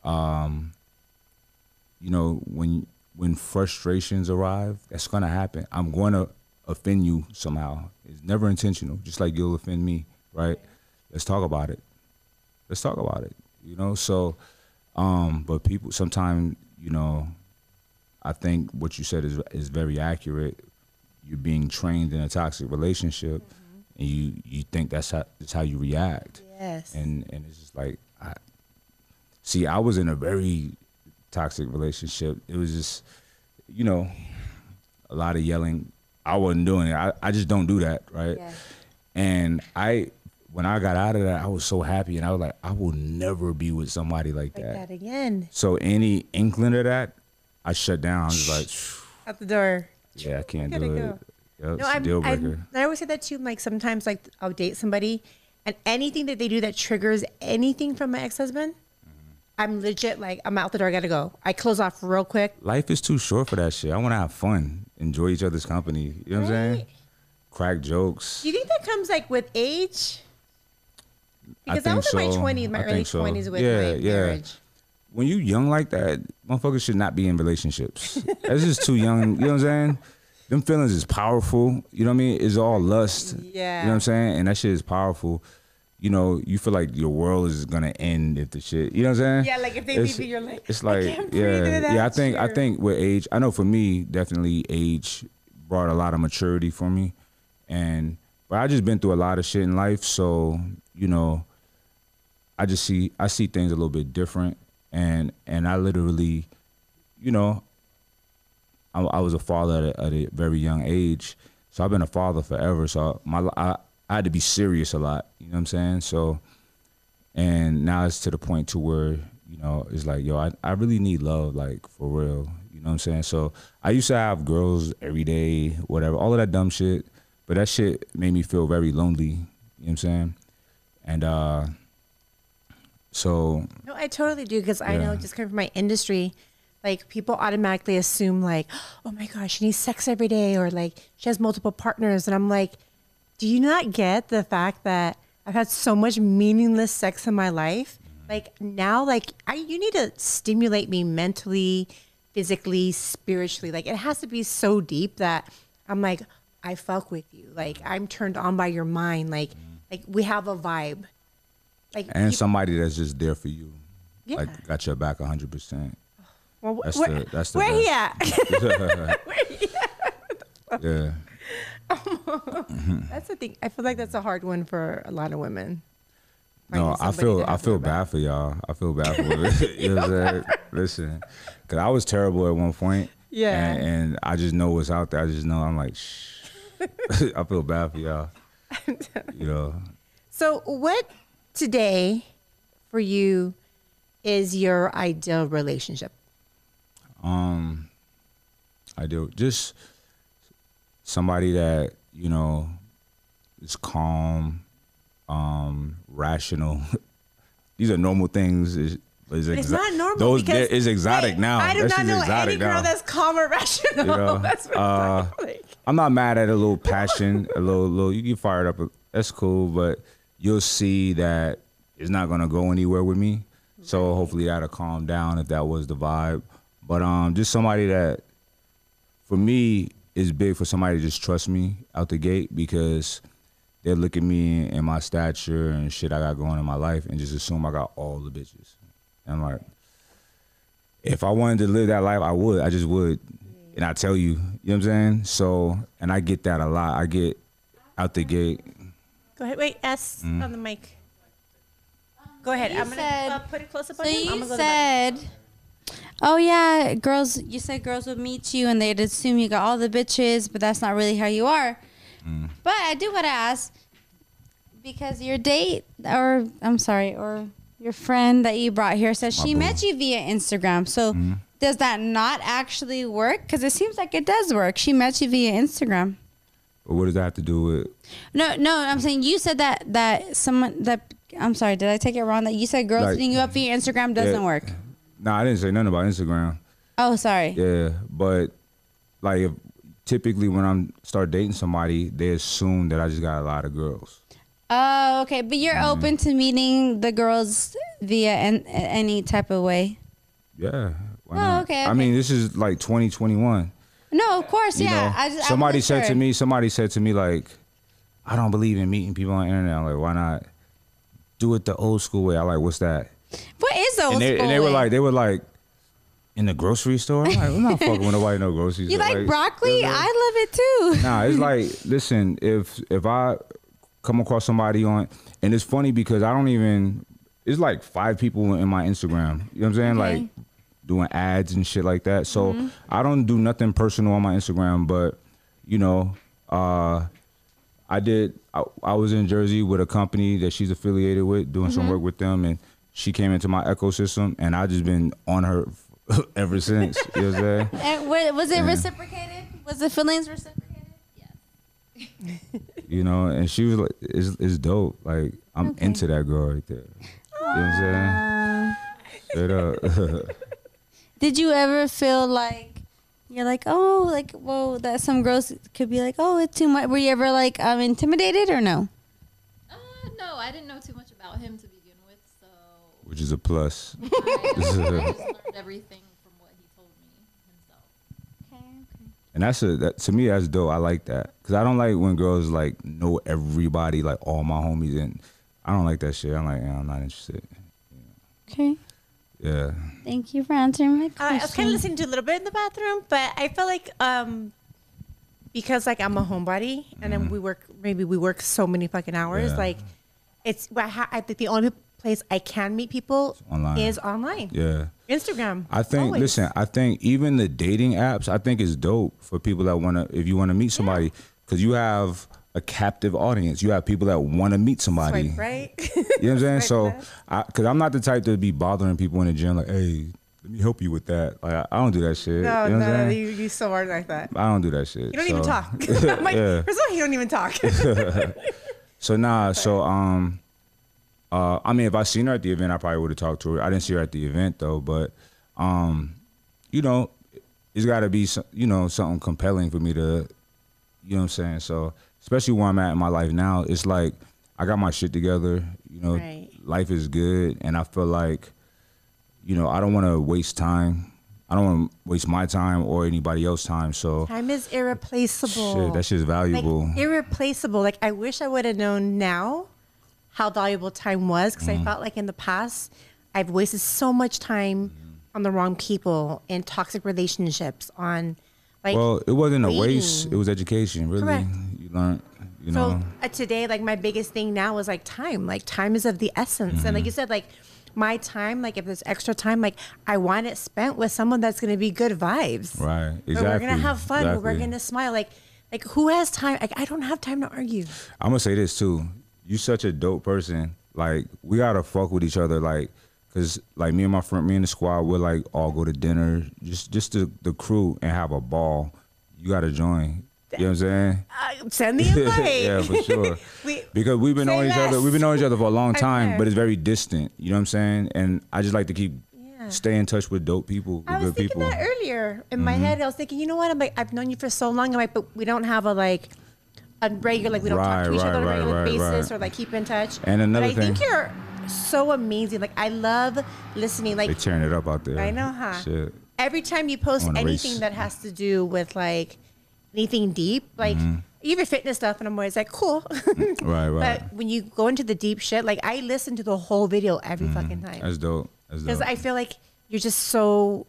um, you know, when when frustrations arrive, that's gonna happen. I'm going to offend you somehow. It's never intentional. Just like you'll offend me, right? Let's talk about it. Let's talk about it. You know, so um, but people sometimes, you know, I think what you said is is very accurate. You're being trained in a toxic relationship, and you you think that's how that's how you react, Yes. and and it's just like, I, see, I was in a very toxic relationship. It was just, you know, a lot of yelling. I wasn't doing it. I, I just don't do that, right? Yeah. And I, when I got out of that, I was so happy, and I was like, I will never be with somebody like, like that. that again. So any inkling of that, I shut down. I was like, Out the door. yeah, I can't do go. it. Yep, No, I'm, deal I'm. I always say that too. Like sometimes, like I'll date somebody, and anything that they do that triggers anything from my ex husband, I'm legit like I'm out the door. I gotta go. I close off real quick. Life is too short for that shit. I want to have fun, enjoy each other's company. You know what I'm saying? Right? Crack jokes. Do you think that comes like with age? Because I think was in my so. twenties, my I early think so. twenties with Yeah, my yeah. marriage. when you young like that, motherfuckers should not be in relationships. That's just too young. You know what I'm saying? Them feelings is powerful. You know what I mean? It's all lust. Yeah. You know what I'm saying? And that shit is powerful. You know, you feel like your world is gonna end if the shit. You know what I'm saying? Yeah, like if they It's- leave you, you're like, it's like yeah, yeah. I think I think with age, I know for me, definitely age brought a lot of maturity for me, and but I just been through a lot of shit in life, so you know, I just see I see things a little bit different, and and I literally, you know, I, I was a father at a, at a very young age, so I've been a father forever. So my I, I had to be serious a lot. You know what I'm saying? So, and now it's to the point to where you know it's like yo, I I really need love, like for real. You know what I'm saying? So I used to have girls every day, whatever, all of that dumb shit, but that shit made me feel very lonely. You know what I'm saying? And uh, so No, I totally do because I know just coming from my industry, like people automatically assume like, oh my gosh, she needs sex every day, or like she has multiple partners, and I'm like, do you not get the fact that I've had so much meaningless sex in my life? Like now, like I, you need to stimulate me mentally, physically, spiritually. Like it has to be so deep that I'm like, I fuck with you. Like I'm turned on by your mind. Like, like we have a vibe. Like and you- somebody that's just there for you, Yeah. like got your back 100. percent Well, wh- That's where, the- that's the where he best. at? Yeah. That's the thing. I feel like that's a hard one for a lot of women. No, I feel I feel bad for y'all. I feel bad for women. you know what I'm? Listen, because I was terrible at one point. Yeah. And, and I just know what's out there. I just know I'm like, shh. I feel bad for y'all. You know. So, what today for you is your ideal relationship? Um, I do just somebody that you know is calm, um, rational. These are normal things. Is, is It's not normal. Those because, is exotic wait, now. I do That not know exotic any girl now. that's calm or rational. You know, that's what uh, I'm like. I'm not mad at a little passion, a little, little. You get fired up. That's cool, but you'll see that it's not gonna go anywhere with me. So hopefully that'll calm down if that was the vibe. But um, just somebody that, for me, is big for somebody to just trust me out the gate because they look at me and my stature and shit I got going in my life and just assume I got all the bitches. And I'm like, if I wanted to live that life, I would. I just would. And I tell you, you know what I'm saying? So, and I get that a lot. I get out the gate. Go ahead. Wait, S Mm. on the mic. Go ahead. You I'm gonna uh, put it close up So on him. I'm you go to the back. said, oh yeah, girls. You said girls would meet you and they'd assume you got all the bitches, but that's not really how you are. Mm. But I do want to ask because your date, or I'm sorry, or your friend that you brought here says My she boo. met you via Instagram. So Mm-hmm. does that not actually work? Because it seems like it does work. She met you via Instagram. But what does that have to do with? No, no, I'm saying you said that that someone that I'm sorry, did I take it wrong? That you said girls Like- hitting you up via Instagram doesn't Yeah. work. Nah, I didn't say nothing about Instagram. Oh, sorry. Yeah, but like if, typically when I'm start dating somebody, they assume that I just got a lot of girls. Oh, okay. But you're Mm-hmm. open to meeting the girls via an, any type of way. Yeah. Oh, not? okay, I mean, this is like 2021. No, of course, You yeah. know, I just, somebody said sure. to me, somebody said to me like, I don't believe in meeting people on the internet. I'm like, why not do it the old school way? I like, what's that? What is old and they, and they were like, they were like, in the grocery store. I'm like, I'm not fucking with nobody no grocery you store. like broccoli? you know, I love it too. Nah, it's like, listen, if if I come across somebody on, and it's funny because I don't even. It's like five people in my Instagram. You know what I'm saying? Okay. Like doing ads and shit like that. So Mm-hmm. I don't do nothing personal on my Instagram, but you know, uh, I did. I, I was in Jersey with a company that she's affiliated with, doing Mm-hmm. some work with them, and she came into my ecosystem, and I just been on her ever since. you know what I'm saying? And was it Yeah. reciprocated? Was the feelings reciprocated? Yes. you know, and she was like, "It's, it's dope. Like I'm Okay. into that girl right there." You know what I'm saying? Straight up. Did you ever feel like you're like, oh, like, whoa, that some girls could be like, oh, it's too much. Were you ever like um, intimidated or no? Uh, no, I didn't know too much about him to begin with, so which is a plus. I, I just learned everything from what he told me himself. Okay, okay. And that's a that to me that's dope. I like that because I don't like when girls like know everybody, like all my homies, and I don't like that shit. I'm like, yeah, I'm not interested. Okay. Yeah, Thank you for answering my Uh. I was kind of listening to a little bit in the bathroom, but I feel like um, because like I'm a homebody and then we work maybe we work so many fucking hours. Yeah. Like it's I, ha- I think the only place I can meet people online. is online, yeah. Instagram. I think. always. Listen, I think even the dating apps, I think is dope for people that want to. If you want to meet somebody, because you have a captive audience. You have people that want to meet somebody. Swipe right. You know what I'm saying? So, because I'm not the type to be bothering people in the gym, like, hey, let me help you with that. Like, I, I don't do that shit. no, you know no, no, you you so hard like that. I don't do that shit. You don't even talk. Like, Yeah. first of all, you don't even talk. So nah, so um, uh, I mean, if I seen her at the event, I probably would have talked to her. I didn't see her at the event though, but um, you know, it's got to be you know something compelling for me to, you know what I'm saying. So especially where I'm at in my life now, it's like I got my shit together. You know, Right. life is good, and I feel like, you know, I don't want to waste time. I don't want to waste my time or anybody else's time. So Time is irreplaceable. shit, that shit's valuable. Like irreplaceable. Like I wish I would have known now how valuable time was because Mm-hmm. I felt like in the past I've wasted so much time Mm-hmm. on the wrong people in toxic relationships on like well, it wasn't a waste. It was education. Really, Correct. you learned. You so know, uh, today like my biggest thing now is like time like time is of the essence and Mm-hmm. like you said like my time like if there's extra time like i want it spent with someone that's going to be good vibes right? Exactly. where we're going to have fun where we're going to smile like like who has time like i don't have time to argue I'm gonna say this too. You such a dope person. Like we gotta fuck with each other. Like, cause like me and my friend, me and the squad, we'll like all go to dinner, just just the the crew and have a ball. You gotta join. You know what I'm saying? uh, send the invite yeah, for sure. we, Because we've been knowing each other. We've been knowing each other for a long time, but it's very distant. You know what I'm saying? And I just like to keep Yeah. stay in touch with dope people, with I was good thinking people. that earlier in my Mm-hmm. head. I was thinking, you know what? I'm like, I've known you for so long. I'm like, but we don't have a like a regular, like we don't talk to Right, each other on a right, regular right, basis right. or like keep in touch. And another but I think you're so amazing. Like I love listening. Like They tearing it up out there. I know, huh? Shit. every time you post anything race. that has to do with like anything deep, like even fitness stuff, and I'm always like, cool. Mm-hmm. Right, right. But when you go into the deep shit, like I listen to the whole video every fucking time Mm-hmm. That's dope. Because. I feel like you're just so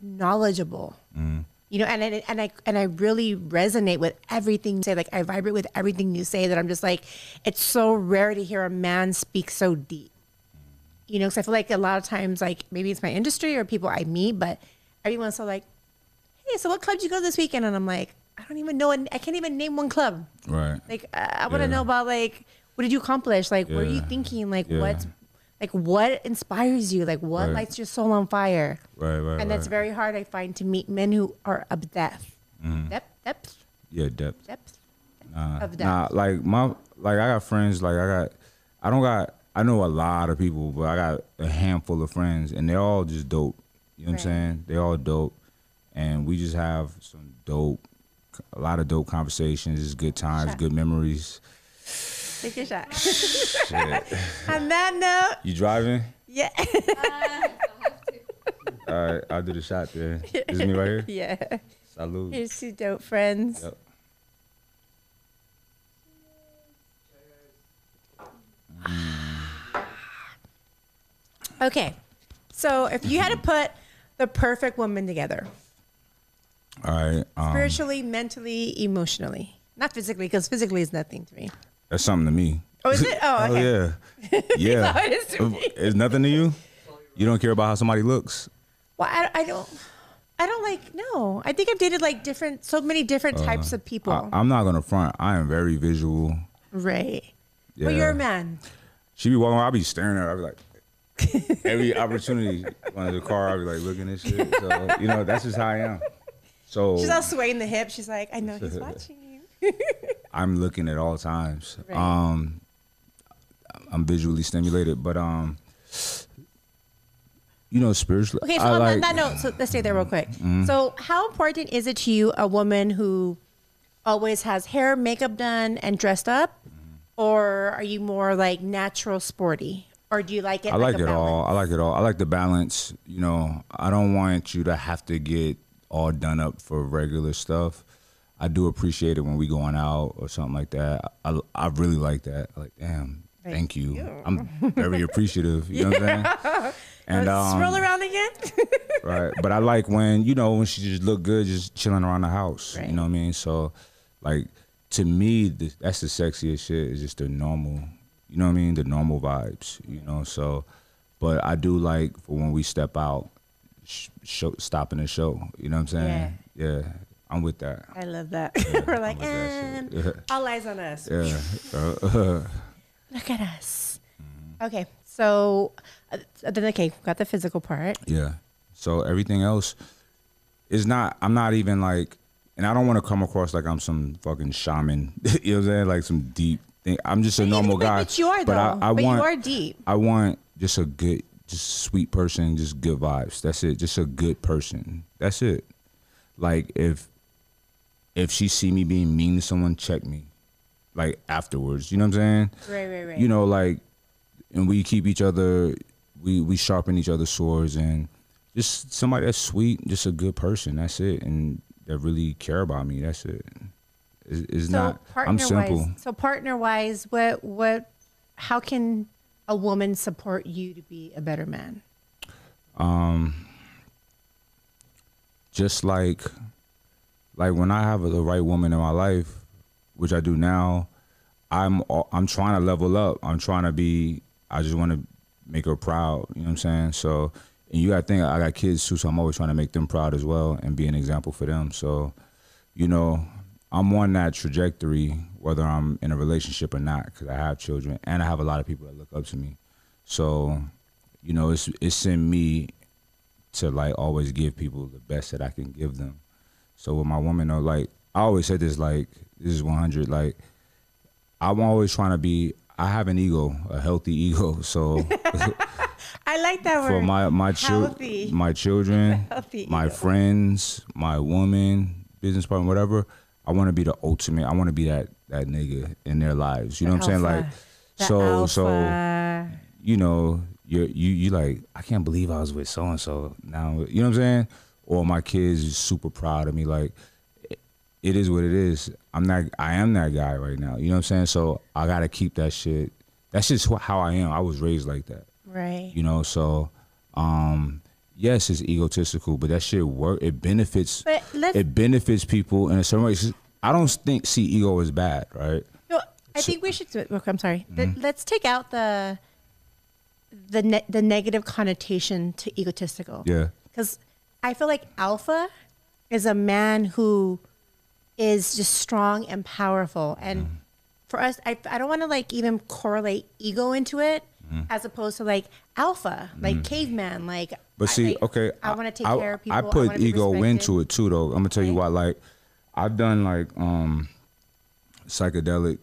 knowledgeable. Mm. You know, and I, and I and I really resonate with everything you say. Like I vibrate with everything you say. That I'm just like, it's so rare to hear a man speak so deep. You know, because I feel like a lot of times, like maybe it's my industry or people I meet, but everyone's so like, hey, so what club did you go this weekend? And I'm like, I don't even know. and I can't even name one club. right. Like uh, I want to Yeah. know about like what did you accomplish? Like what are you thinking? Like Yeah. what's like what inspires you? Like what Right. lights your soul on fire? Right, right, and that's right. very hard I find to meet men who are of depth. Mm-hmm. Depth, depth, Yeah, depth. depth. Nah, of nah, like my like I got friends like I got I don't got I know a lot of people, but I got a handful of friends and they're all just dope. You know what I'm saying? They all dope. And we just have some dope a lot of dope conversations, good times, good memories. Take your shot. Shit. on that note, you driving? yeah, All right, I'll do the shot there. This is me right here? yeah. Salute. Here's two dope friends. Yep. Okay, so if you had to put the perfect woman together, All right. Um, spiritually, mentally, emotionally, not physically, because physically is nothing to me. That's something to me. Oh, is it? Oh, okay. yeah. Yeah. it is to me. It's nothing to you? You don't care about how somebody looks? Well, I, I don't. I don't like. No, I think I've dated like different, so many different types of people. Uh, I, am not gonna front. I am very visual. right. Yeah. But you're a man. She be walking. I'll be staring at her. I'll be like, every opportunity on the car, I'll be like looking at shit. So you know, that's just how I am. So She's all swaying the hip. She's like, I know he's watching. I'm looking at all times. Right. Um, I'm visually stimulated, but um, you know, spiritually. Okay, so I on like, Mm-hmm. that, note, so let's stay there real quick. So, how important is it to you, a woman who always has hair, makeup done, and dressed up, Mm-hmm. or are you more like natural, sporty? or do you like it? I like a it all. I like it all. I like the balance. You know, I don't want you to have to get all done up for regular stuff. I do appreciate it when we going out or something like that. I, I really like that. Like, damn, Thank thank, you. you. I'm very appreciative. You know what I'm saying? And um, roll around again. right. But I like when you know when she just look good, just chilling around the house. Right. You know what I mean? So, like to me, the, that's the sexiest shit. Is just the normal. You know what I mean? The normal vibes. You know. So, but I do like for when we step out, sh- show, stopping the show. You know what I'm saying? Yeah. I'm with that. I love that. Yeah, We're like, and. Yeah. all eyes on us. Yeah. Uh, Look at us. Mm-hmm. Okay, so uh, then okay, got the physical part. Yeah. So everything else is not. I'm not even like, and I don't want to come across like I'm some fucking shaman. you know what I'm saying? Like some deep thing. I'm just a normal but, guy. But you are but though. I, I but want. you are deep. I want just a good, just sweet person, just good vibes. That's it. Just a good person. That's it. Like if if she see me being mean to someone, check me. Like afterwards. You know what I'm saying? Right, right, right. you know, like, and we keep each other, we we sharpen each other's swords, and just somebody that's sweet, just a good person. That's it, and that really care about me. That's it. It's, it's so not. I'm simple. wise. So partner wise, what what? How can a woman support you to be a better man? Um, just like, like when I have the right woman in my life, which I do now, I'm I'm trying to level up. I'm trying to be. I just want to make her proud. You know what I'm saying? So, and you got to think I got kids too, so I'm always trying to make them proud as well and be an example for them. So, you know, I'm on that trajectory, whether I'm in a relationship or not, because I have children and I have a lot of people that look up to me. So, you know, it's it's in me to like always give people the best that I can give them. So with my woman, though, like I always said this, like this is 100. Like I'm always trying to be. I have an ego, a healthy ego. So I like that word. for my my children, my children, my ego. friends, my woman, business partner, whatever. I want to be the ultimate. I want to be that that nigga in their lives. You know what I'm saying? Like, The so so you know, you're you you like, I can't believe I was with so and so now. You know what I'm saying? Or my kids is super proud of me. Like, it- is what it is. I'm not. I am that guy right now. You know what I'm saying? So I gotta keep that shit. That's just wh- how I am. I was raised like that. right. You know. So, um, yes, it's egotistical, but that shit work. It benefits. But let's. It benefits people in a certain way. I don't think see ego as bad, right? No, I think we should. Look, I'm sorry. Mm-hmm. Let's take out the the ne- the negative connotation to egotistical. Yeah. Because I feel like alpha is a man who is just strong and powerful, and Mm-hmm. for us, I I don't want to like even correlate ego into it. Mm-hmm. As opposed to like alpha, like caveman, like. But I- see, like, okay, I want to take care of people. I put ego into it too, though. I'm gonna tell you why. Like, I've done like um psychedelic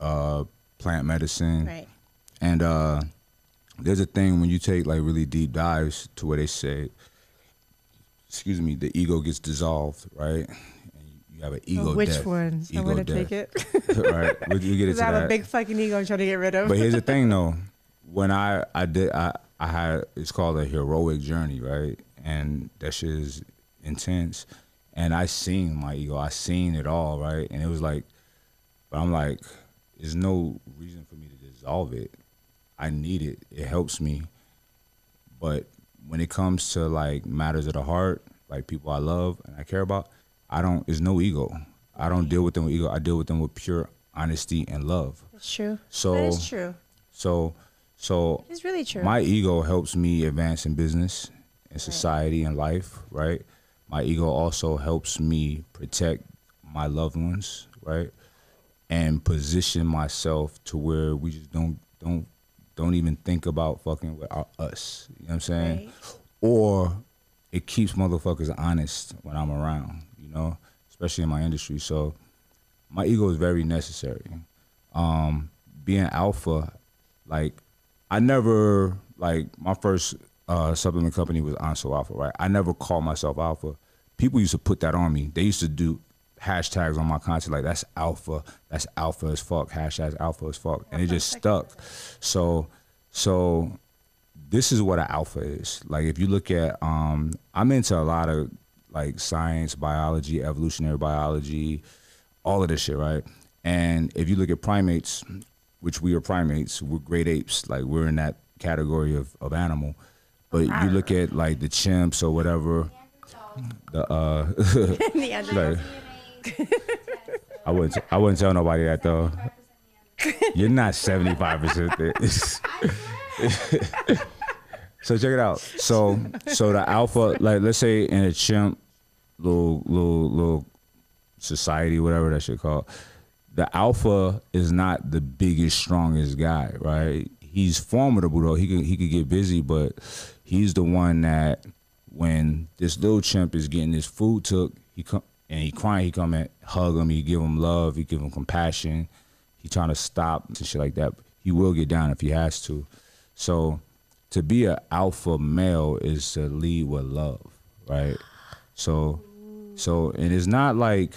uh plant medicine, Right. and uh there's a thing when you take like really deep dives to where they say, excuse me, the ego gets dissolved, right? And you have an ego Oh, which death. ones? I Ego want to death. take it. right? We, we get into I have that. a big fucking ego I'm trying to get rid of. But here's the thing, though. When I I did I I had it's called a heroic journey, right? And that shit is intense. And I seen my ego. I seen it all, right? And it was like, but I'm like, there's no reason for me to dissolve it. I need it. It helps me. But when it comes to like matters of the heart, like people I love and I care about, I don't. It's no ego. I don't deal with them with ego. I deal with them with pure honesty and love. That's true. So- that is true. So, so It's really true. my ego helps me advance in business, in society, and life. Right. My ego also helps me protect my loved ones. Right. And position myself to where we just don't don't don't even think about fucking with our, us. You know what I'm saying? Right. Or it keeps motherfuckers honest when I'm around. You know, especially in my industry. So my ego is very necessary. Um, being alpha, like I never like my first uh, supplement company was Anso Alpha, right? I never called myself alpha. People used to put that on me. They used to do hashtags on my content like that's alpha, that's alpha as fuck, hashtags alpha as fuck, and it just stuck. So So this is what an alpha is. Like if you look at um I'm into a lot of like science, biology, evolutionary biology, all of this shit, right? And if you look at primates, which we are primates, we're great apes, like we're in that category of, of animal. But you look at like the chimps or whatever, the uh like, I wouldn't I wouldn't tell nobody that though. You're not seventy five percent so check it out. So so the alpha, like let's say in a chimp little little little society, whatever that shit called, the alpha is not the biggest, strongest guy, right? He's formidable though. He could he could get busy, but he's the one that when this little chimp is getting his food took, he come and he crying, he come and hug him, he give him love, he give him compassion. He trying to stop and shit like that. He will get down if he has to. So to be an alpha male is to lead with love, right? So so and it's not like,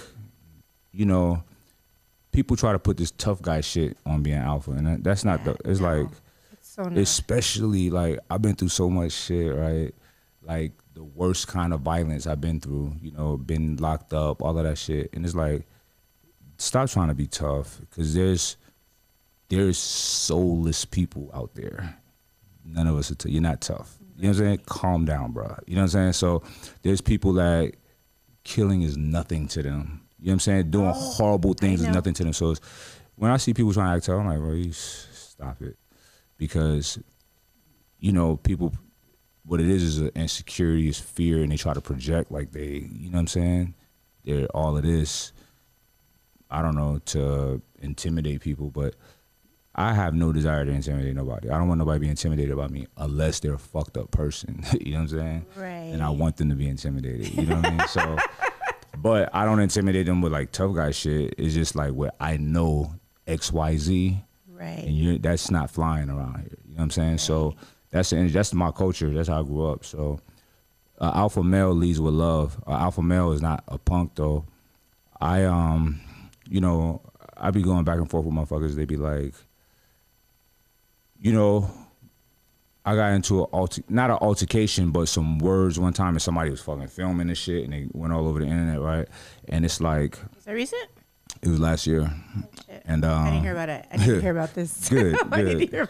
you know, people try to put this tough guy shit on being alpha, and that's not the. It's like, It's so especially like I've been through so much shit, right? Like the worst kind of violence I've been through, you know, been locked up, all of that shit, and it's like, stop trying to be tough, because there's there's soulless people out there. None of us are. T- you're not tough. You know what I'm saying? Calm down, bro. You know what I'm saying? So there's people that killing is nothing to them. You know what I'm saying? Doing oh, horrible things is nothing to them. So it's, when I see people trying to act tough, I'm like, bro, you s- stop it, because you know people. What it is is an insecurity, is fear, and they try to project like they, you know what I'm saying? They're all it is. I don't know to intimidate people, but I have no desire to intimidate nobody. I don't want nobody to be intimidated by me unless they're a fucked up person. you know what I'm saying? Right. And I want them to be intimidated. You know what I mean? So, but I don't intimidate them with like tough guy shit. It's just like what I know X Y Z, right. and you that's not flying around here. You know what I'm saying? So that's the, that's my culture. That's how I grew up. So, uh, alpha male leads with love. Uh, alpha male is not a punk though. I um, you know, I be going back and forth with motherfuckers. They be like, you know, I got into a alter, not an altercation, but some words one time, and somebody was fucking filming this shit, and they went all over the internet, right? And it's like Is that recent? it was last year, and um, I didn't hear about it. I didn't hear about this. Good, I didn't good.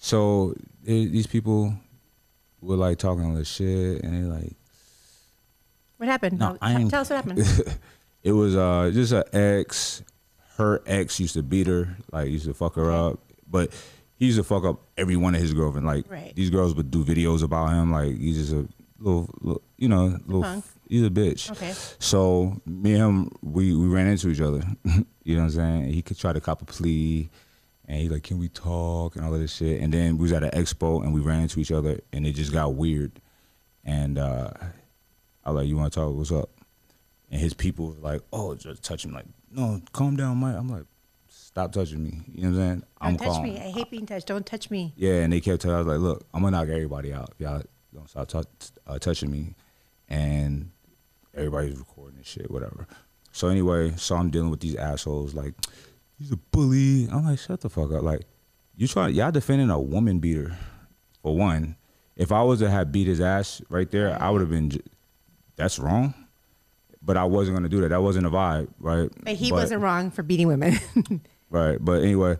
About it. So these people were like talking all this shit, and they like What happened? No, Tell- I ain't- Tell us what happened. it was uh just an ex. Her ex used to beat her, like used to fuck her up, but he used to fuck up every one of his girlfriends. Like Right. these girls would do videos about him, like he's just a little, little you know, little. punk. He's a bitch. Okay. So me and him, we we ran into each other. you know what I'm saying? He could try to cop a plea, and he's like, "Can we talk?" and all of this shit. And then we was at an expo, and we ran into each other, and it just got weird. And uh, I was like, "You want to talk? What's up?" And his people was like, "Oh, just touch him." Like, no, calm down, Mike. I'm like, "Stop touching me." You know what I'm saying? I'm Don't touch calm. me. I hate being touched. Don't touch me. Yeah, and they kept telling I was like, look, I'm gonna knock everybody out. if Y'all don't stop tou- uh, touching me. And everybody's recording and shit, whatever. So anyway, so I'm dealing with these assholes like, he's a bully. I'm like, shut the fuck up. Like, you try y'all defending a woman beater for one. If I was to have beat his ass right there, I would have been. That's wrong. But I wasn't gonna do that. That wasn't a vibe, right? But he wasn't wrong for beating women. Right. But anyway,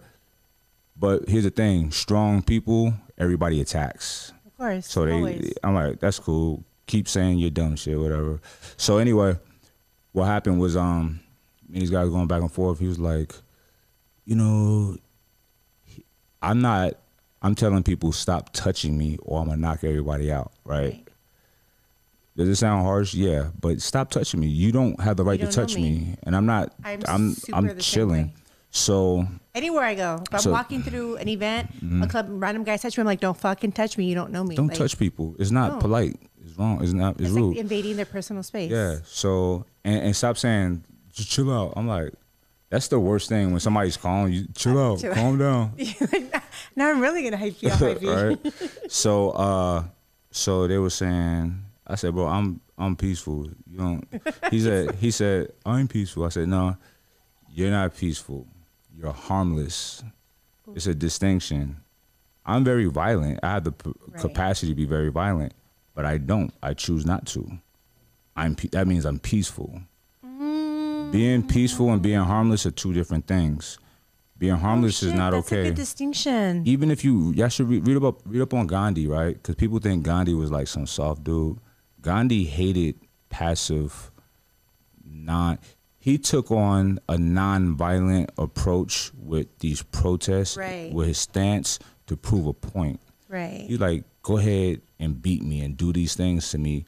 but here's the thing: strong people, everybody attacks. of course. So they, always. I'm like, that's cool. Keep saying your dumb shit, whatever. So anyway, what happened was, um, these guys going back and forth. He was like, you know, I'm not. I'm telling people stop touching me, or I'm gonna knock everybody out. Right? Right. Does it sound harsh? Yeah, but stop touching me. You don't have the right to touch me. me. and I'm not. I'm I'm I'm chilling. So Anywhere I go, if I'm So- Mm-hmm. walking through an event, a club, random guys touch me. I'm like, don't fucking touch me. You don't know me. don't Like, touch people. It's not No. polite. It's wrong. It's not. It's, It's rude. like invading their personal space. Yeah. So and, and stop saying just chill out. I'm like, that's the worst thing when somebody's calling you. Chill out. Chill out. Calm down. now I'm really gonna hype you up. hype you. right. So uh, so they were saying. I said, bro, I'm I'm peaceful. You don't. He said he said I'm peaceful. I said no, you're not peaceful. You're harmless. It's a distinction. I'm very violent. I have the p- Right. capacity to be very violent, but I don't. I choose not to. I'm pe- that means I'm peaceful. Being peaceful and being harmless are two different things. Being oh, harmless Oh, is shit, not that's A okay. good distinction. Even if you, y'all should read, read about read up on Gandhi, right? Because people think Gandhi was like some soft dude. Gandhi hated passive, non. He took on a non-violent approach with these protests, Right. with his stance to prove a point. right. He like, go ahead and beat me and do these things to me.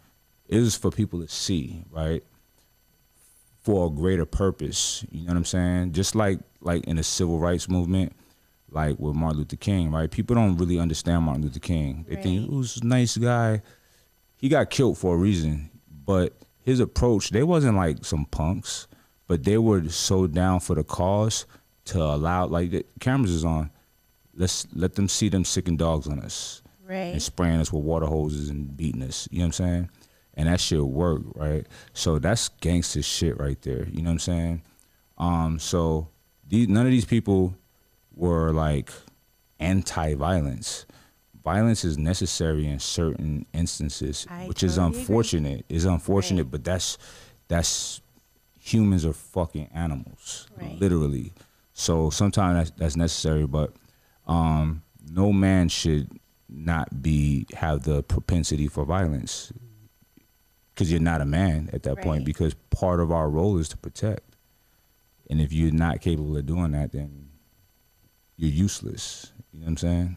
It was for people to see, right? For a greater purpose. You know what I'm saying? Just like like in the civil rights movement, like with Martin Luther King, right? People don't really understand Martin Luther King. They think Right. he was a nice guy. He got killed for a reason, but his approach, they wasn't like some punks, but they were so down for the cause to allow like the cameras is on. Let's let them see them sicking dogs on us right. and spraying us with water hoses and beating us. You know what I'm saying? And that shit worked, right? So that's gangster shit right there. You know what I'm saying? Um, so these none of these people were like anti-violence. Violence is necessary in certain instances, I which is totally agree. unfortunate. Is unfortunate, Right. but that's that's humans are fucking animals, Right. literally. So sometimes that's, that's necessary, but um, no man should not be have the propensity for violence because you're not a man at that point because part of our role is to protect. And if you're not capable of doing that then you're useless. You know what i'm saying?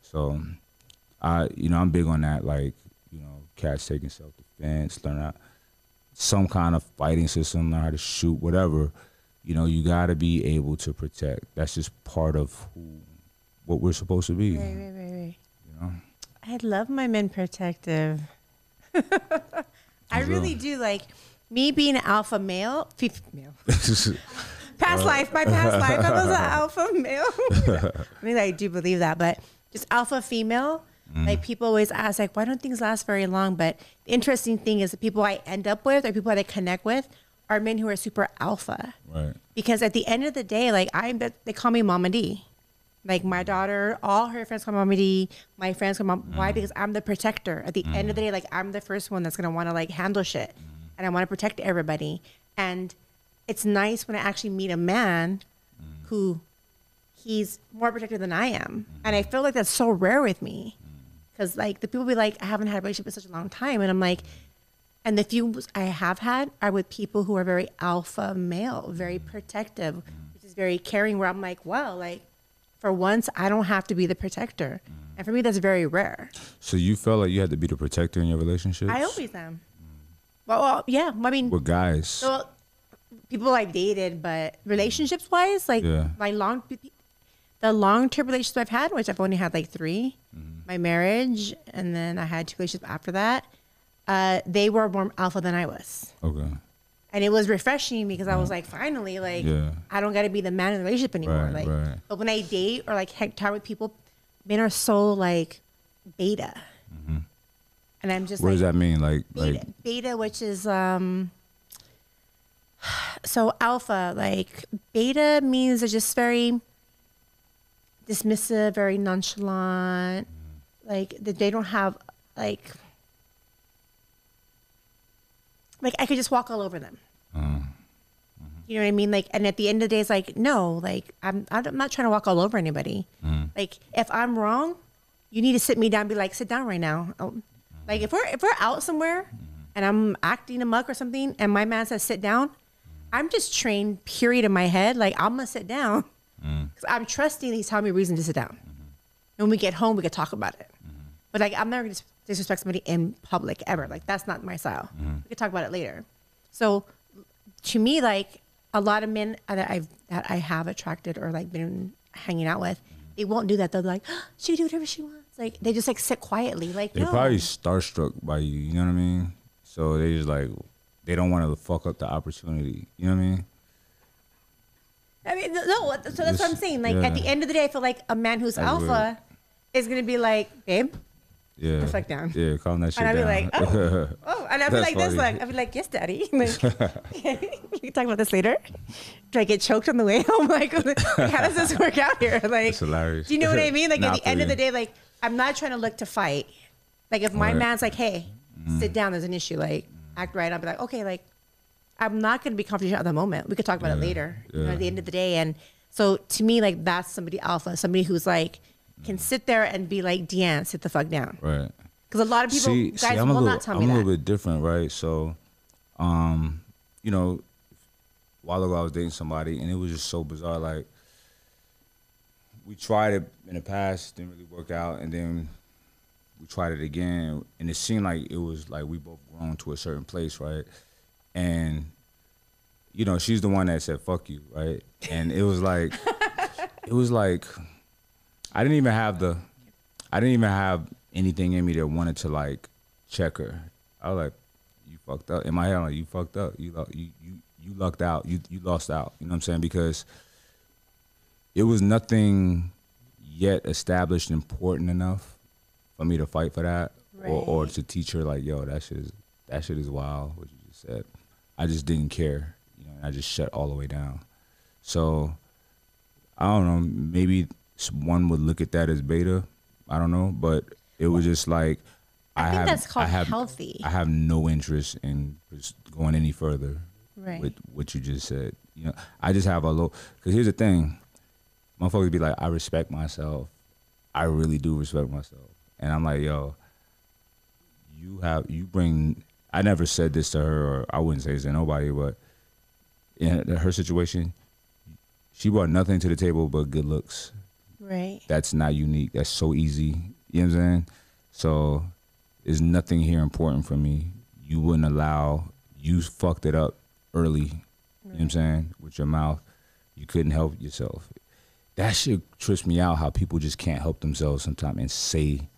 So i you know i'm big on that like you know cats taking self-defense learn how some kind of fighting system learn how to shoot whatever. You know you got to be able to protect. That's just part of who what we're supposed to be. Right, right, right, right. you know? I love my men protective. I really do like me being an alpha male. Fif- male. Past life, my past life, I was an alpha male. I mean, I do believe that, but just alpha female. Mm. Like people always ask, like, why don't things last very long? But the interesting thing is, the people I end up with or people that I connect with are men who are super alpha. right because at the end of the day, like I'm, they call me Mama D. Like my daughter, all her friends call me Mama D. My friends call me Mom. Why? Mm. Because I'm the protector. At the end of the mm. day, like I'm the first one that's gonna want to like handle shit, mm. and I want to protect everybody. And it's nice when I actually meet a man who he's more protected than I am, mm-hmm. and I feel like that's so rare with me. Because like the people be like, I haven't had a relationship in such a long time, and I'm like, and the few I have had are with people who are very alpha male, very protective, which is very caring. Where I'm like, wow, like for once, I don't have to be the protector, and for me, that's very rare. So you felt like you had to be the protector in your relationships? I always am. Well, well yeah, I mean, With guys. so people I've dated, but relationships wise, like Yeah. my long, the long term relationships I've had, which I've only had like 3 Mm-hmm. my marriage, and then I had two relationships after that. Uh, they were more alpha than I was. okay. And it was refreshing because I was like, finally, like Yeah. I don't got to be the man in the relationship anymore. Right, like, right. but when I date or like hang with people, men are so like beta, and I'm just Mm-hmm. What like does that mean? Like, beta, like, beta, which is um. So alpha, like beta, means they're just very dismissive, very nonchalant. Like that they don't have like like I could just walk all over them. Mm. Mm-hmm. You know what I mean? Like, and at the end of the day, it's like, no, like I'm, I'm not trying to walk all over anybody. Mm. Like, if I'm wrong, you need to sit me down, and be like, sit down right now. Oh, mm-hmm. Like, if we're if we're out somewhere, mm-hmm. and I'm acting a muck or something, and my man says sit down, I'm just trained, period, in my head. Like, I'm gonna sit down mm. because I'm trusting he's telling me a reason to sit down. And when we get home, we could talk about it. But like, I'm never gonna dis- disrespect somebody in public ever. Like, that's not my style. Mm-hmm. We could talk about it later. So, to me, like a lot of men that I've that I have attracted or like been hanging out with, mm-hmm. they won't do that. They'll be like, ah, she can do whatever she wants. Like they just like sit quietly. Like they're no. probably starstruck by you. You know what I mean? So they just like, they don't want to fuck up the opportunity. You know what I mean? I mean, no. So that's what I'm saying. Like at the end of the day, I feel like a man who's That's alpha weird. is gonna be like, babe, Yeah. The fuck down. Yeah, calm that shit down. And I'd be like, oh, oh, and I'd be like this, funny. like I'd be like, yes, daddy. Like, we can talk about this later. Do I get choked on the way home? Like, how does this work out here? Like, It's hilarious. do you know what I mean? Like, at the end of the day, like, I'm not trying to look to fight. Like, if my Right. man's like, hey, Mm. sit down, there's an issue, like, act right, I'll be like, okay, like, I'm not going to be confrontational at the moment. We could talk about it Yeah, later. You know, at the end of the day, and so to me, like, that's somebody alpha, somebody who's like can sit there and be like, Deanne, sit the fuck down. Right. Because a lot of people, see, guys, see, I'm will little, not tell I'm me a little bit different, right? So, um, you know, a while ago I was dating somebody, and it was just so bizarre. Like, we tried it in the past, didn't really work out, and then we tried it again, and it seemed like it was like we both grown to a certain place, right? And you know, she's the one that said "fuck you," right? And it was like, it was like, I didn't even have the, I didn't even have anything in me that wanted to like check her. I was like, you fucked up. In my head, I'm like, you fucked up. You you you you lucked out. You you lost out. You know what I'm saying? Because it was nothing yet established important enough for me to fight for that, or or to teach her like, yo, that shit is that shit is wild. What you just said. I just didn't care. You know, and I just shut all the way down. So I don't know. Maybe one would look at that as beta. I don't know, but it was just like I think have, that's called I have, healthy. I have no interest in going any further Right. with what you just said. You know, I just have a low. Because here's the thing, motherfuckers be like, I respect myself. I really do respect myself, and I'm like, yo, you have you bring. I never said this to her, or I wouldn't say this to nobody, but in her situation, she brought nothing to the table but good looks right. that's not unique. That's so easy. You know what I'm saying? So there's nothing here important for me. You wouldn't allow you fucked it up early. You know what I'm saying? With your mouth. You couldn't help yourself. That shit trips me out how people just can't help themselves sometimes and say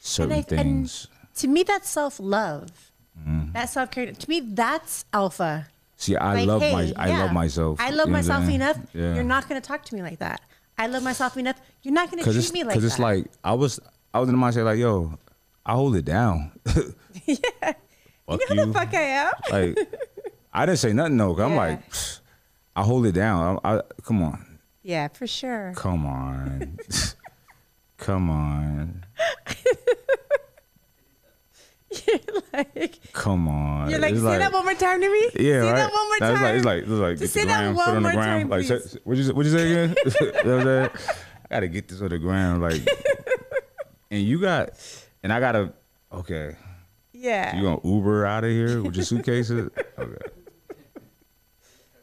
certain I- and things. To me, that's self love. Mm-hmm. That's self care. To me, that's alpha. See, I Like, love hey, my I yeah, love myself. I you love know myself enough. Yeah. You're not going to talk to me like that. I love myself enough. You're not going to Cause treat me like cause that. it's like I was I was in the mindset like, yo, I hold it down. Yeah, you know who the fuck I am? like I didn't say nothing though. 'cause I'm Yeah. like, "Pfft, I hold it down. I, I come on, Yeah, for sure. come on, come on, like, come on. you're like, It's say that one more time to me. Yeah, say right. that one more time. It's like it's like, it's like get say the one put on the more gram. time, like, please. what you say- what you say again? you know what I'm saying? I gotta get this on the ground, like, and you got, and I gotta. Okay, yeah. you gonna Uber out of here with your suitcases? Okay.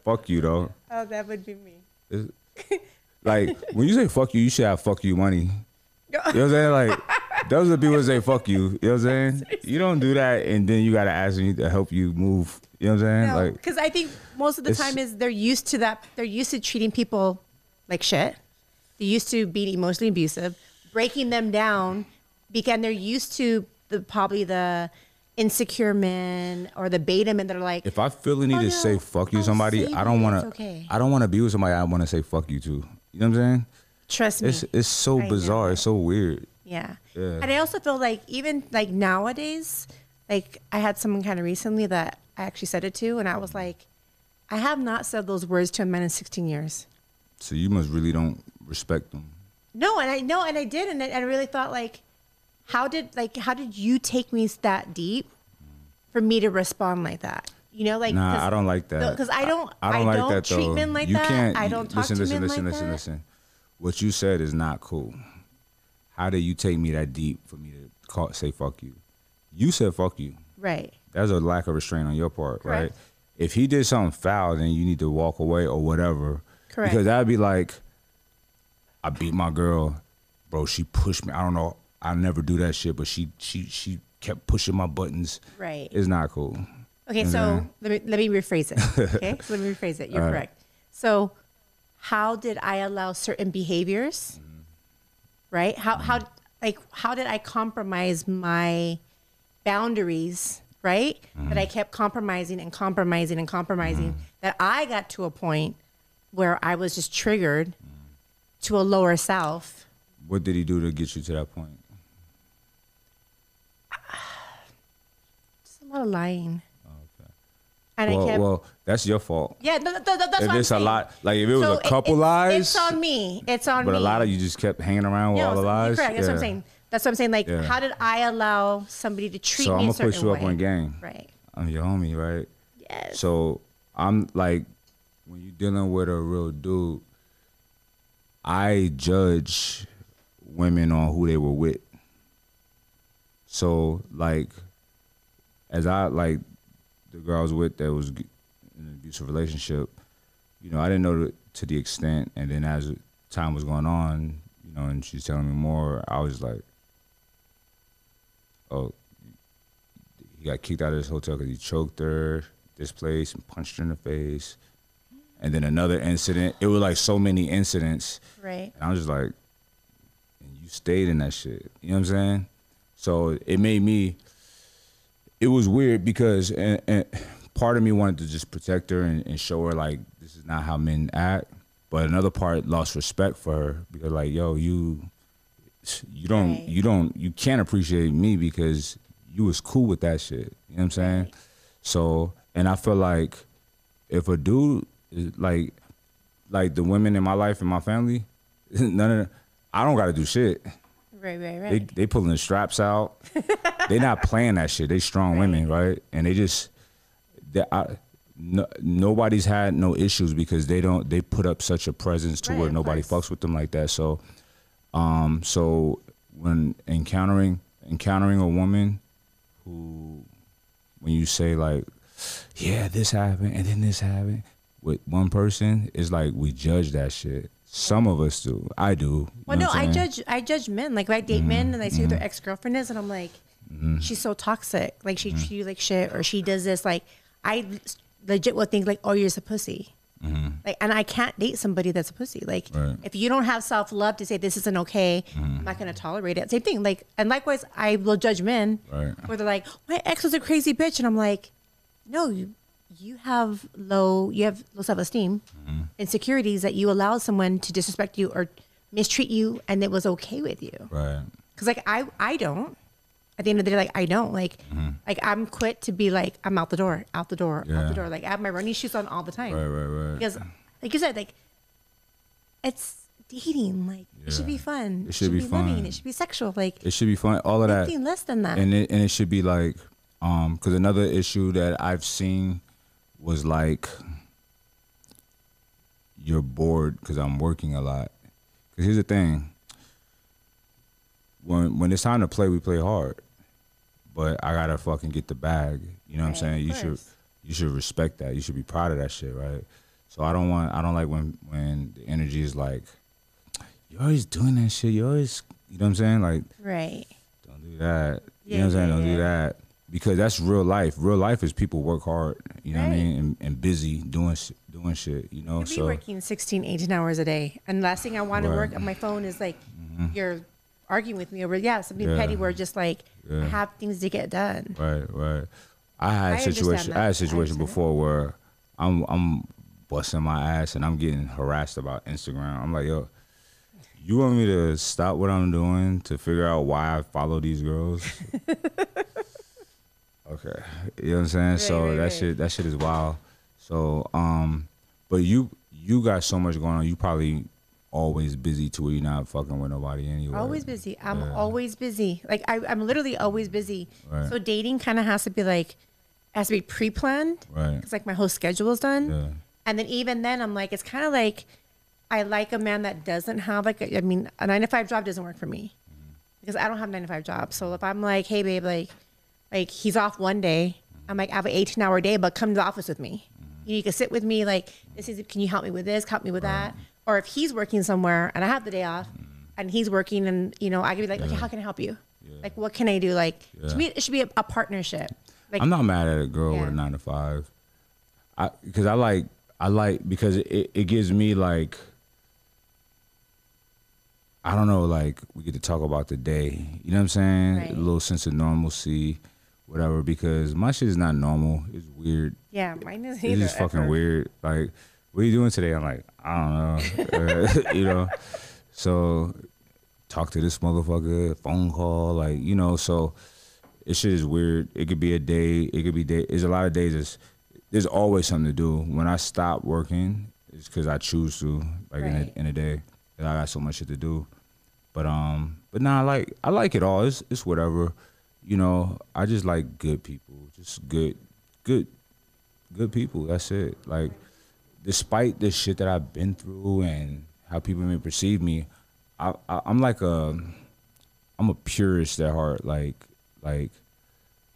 Fuck you though. oh, that would be me. It's- like when you say fuck you, you should have fuck you money. You know what I'm saying? Like those are the people that say fuck you. You know what I'm saying? You don't do that and then you gotta ask me to help you move. You know what I'm saying? No, Like because I think most of the time is they're used to that. They're used to treating people like shit. They're used to being emotionally abusive, breaking them down, because they're used to the probably the insecure men or the beta men that are like, if I feel the need Oh, to no, say fuck you I'll somebody, I don't wanna okay. I don't wanna be with somebody I wanna say fuck you to. You know what I'm saying? trust me. It's it's so I know. bizarre. It's so weird. Yeah. Yeah. And I also feel like even like nowadays, like I had someone kind of recently that I actually said it to, and I was like, I have not said those words to a man in 16 years. So you must really don't respect them. No, and I no, and I did, and I, I really thought like, how did like how did you take me that deep for me to respond like that? You know, like Nah, I don't like that. because I don't I don't like that treat though. men like you that. Can't, I don't talk listen, to listen, men listen, like listen, that. listen. What you said is not cool. How did you take me that deep for me to call, say fuck you? You said fuck you. Right. That's a lack of restraint on your part, right? If he did something foul, then you need to walk away or whatever. Correct. Because that'd be like, I beat my girl, bro. She pushed me. I don't know. I never do that shit, but she she she kept pushing my buttons. Right. It's not cool. Okay, And so let me let me rephrase it. Okay, so let me rephrase it. You're All right. correct. So, how did I allow certain behaviors? right? How mm-hmm. how like how did I compromise my boundaries, right? Mm-hmm. That I kept compromising and compromising and compromising mm-hmm. that I got to a point where I was just triggered mm-hmm. to a lower self. What did he do to get you to that point? Just a lot of lying. And I Well, kept. well, that's your fault. yeah, th- th- th- that's if it's a lot, like if it was So a couple it- lies, It's on me. It's on but me. But a lot of you just kept hanging around with Yeah, all the lies. Correct. That's what I'm saying. That's what I'm saying. Like, Yeah. how did I allow somebody to treat So me So I'm gonna put you up way? on game. Right. I'm your homie, right? Yes. So I'm like, when you're dealing with a real dude, I judge women on who they were with. So like, as I like the girl I was with that was in an abusive relationship, you know, I didn't know to, to the extent. And then as time was going on, you know, and she's telling me more, I was like, oh, he got kicked out of his hotel because he choked her, this place, and punched her in the face. And then another incident. It was like so many incidents. Right. And I was just like, and you stayed in that shit. You know what I'm saying? So it made me, it was weird because and, and part of me wanted to just protect her and, and show her like this is not how men act. But another part lost respect for her because like, yo, you you don't Right. you don't you can't appreciate me because you was cool with that shit. You know what I'm saying? Right. So and I feel like if a dude is like like the women in my life and my family, none of I don't gotta do shit. Right. Right. They Right. they pulling the straps out. they not playing that shit. They strong women, right? And they just they, I, no, nobody's had no issues because they don't they put up such a presence to Right, where nobody fucks with them like that. So um so when encountering encountering a woman who when you say like yeah this happened and then this happened with one person it's like we judge that shit some of us do i do Well, no, I judge. I judge men. Like, if I date men and I see who their mm-hmm. ex girlfriend is, and I'm like, mm-hmm. she's so toxic. Like, she mm-hmm. treats you like shit, or she does this. Like, I legit will think like, oh, you're just a pussy. Like, and I can't date somebody that's a pussy. Like, Right. if you don't have self love to say this isn't okay, I'm not gonna tolerate it. Same thing. Like, and likewise, I will judge men Right. where they're like, my ex was a crazy bitch, and I'm like, no, you you have low you have low self esteem, insecurities that you allow someone to disrespect you or mistreat you, and it was okay with you. right Because like I I don't. At the end of the day, like I don't like like I'm quit to be like I'm out the door, out the door, out the door. Like I have my running shoes on all the time right right right because like you said, like it's dating. Like it should be fun. It should be loving. fun. It should be sexual. Like it should be fun all of that nothing less than that. and it and it should be like um because another issue that i've seen was like you're bored because i'm working a lot. Because here's the thing. When when it's time to play we play hard. But i gotta fucking get the bag. You know what i'm saying? you should you should respect that. You should be proud of that shit right? So i don't want i don't like when when the energy is like you're always doing that shit. You always you know what i'm saying? Like right. don't do that. You know what I'm saying? yeah, Don't do that. Because that's real life. Real life is people work hard, you know what I mean? And, and busy doing doing shit, you know? You'd be so working 16, 18 hours a day. And last thing I want to work on my phone is like, mm-hmm. you're arguing with me over, yeah, something Yeah. petty where just like, I Yeah. have things to get done. right, right. I had I situation. I had I a situation before where I'm I'm busting my ass and I'm getting harassed about Instagram. I'm like, yo, you want me to stop what I'm doing to figure out why I follow these girls? okay. You know what I'm saying? so right, that right. shit that shit is wild. So um but you you got so much going on. You probably always busy to where you're not fucking with nobody anyway. Always busy. I'm Yeah. always busy. Like I, I'm literally always busy. Right. So dating kind of has to be like, has to be pre-planned. Right. Because like my whole schedule is done. Yeah. And then even then, I'm like, it's kind of like, I like a man that doesn't have like, a, I mean, a nine to five job doesn't work for me because I don't have a nine to five job. So if I'm like, hey babe, like, like he's off one day, I'm like, I have an 18 hour day, but come to the office with me. You, can sit with me. Like, this is, can you help me with this? Help me with that. Or if he's working somewhere and I have the day off and he's working and, you know, I can be like, okay, how can I help you? Like, what can I do? Like, Yeah. to me, it should be a, a partnership. Like, I'm not mad at a girl with a nine to five. I because I like I like because it, it gives me like I don't know, like we get to talk about the day. You know what I'm saying? Right. A little sense of normalcy, whatever, because my shit is not normal. It's weird. yeah, mine is It's just fucking ever. weird. Like, what are you doing today? I'm like, I don't know. you know? So talk to this motherfucker, phone call, like, you know, so it shit is weird. It could be a day. It could be day. There's a lot of days. There's there's always something to do. When I stop working, it's because I choose to. Like in Right. a in a day, I got so much shit to do. But um, but nah, I like I like it all. It's it's whatever. You know, I just like good people. Just good, good, good people. That's it. Like, despite the shit that I've been through and how people may perceive me, I, I I'm like a I'm a purist at heart. Like like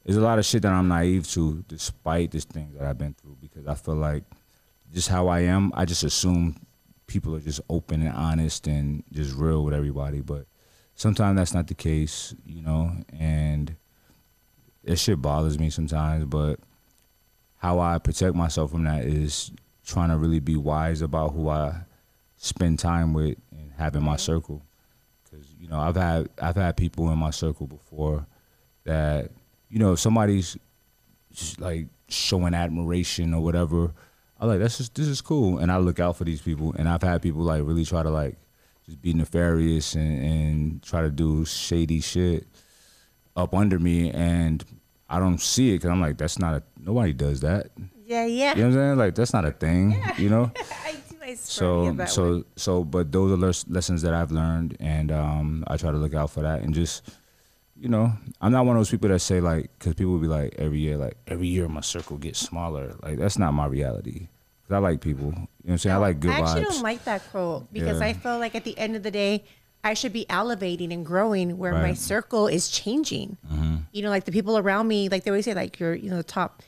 there's a lot of shit that I'm naive to despite this thing that I've been through because I feel like just how I am, I just assume people are just open and honest and just real with everybody. But sometimes that's not the case, you know, and that shit bothers me sometimes, but how I protect myself from that is trying to really be wise about who I spend time with and have in my mm-hmm. circle. Cause you know I've had I've had people in my circle before that you know if somebody's just like showing admiration or whatever. I like that's just this is cool, and I look out for these people. And I've had people like really try to like just be nefarious and, and try to do shady shit up under me, and I don't see it because I'm like that's not a nobody does that. Yeah, yeah. You know what I'm saying? Like that's not a thing. You know. I do. I So so one. so, but those are les- lessons that I've learned, and um, I try to look out for that, and just you know, I'm not one of those people that say like, because people will be like every year, like every year my circle gets smaller. Like that's not my reality. I like people. You know what I'm saying? I like good vibes. I actually vibes. don't like that quote because Yeah. I feel like at the end of the day, I should be elevating and growing where my Right. circle is changing. Mm-hmm. You know, like the people around me, like they always say, like your, you know, the top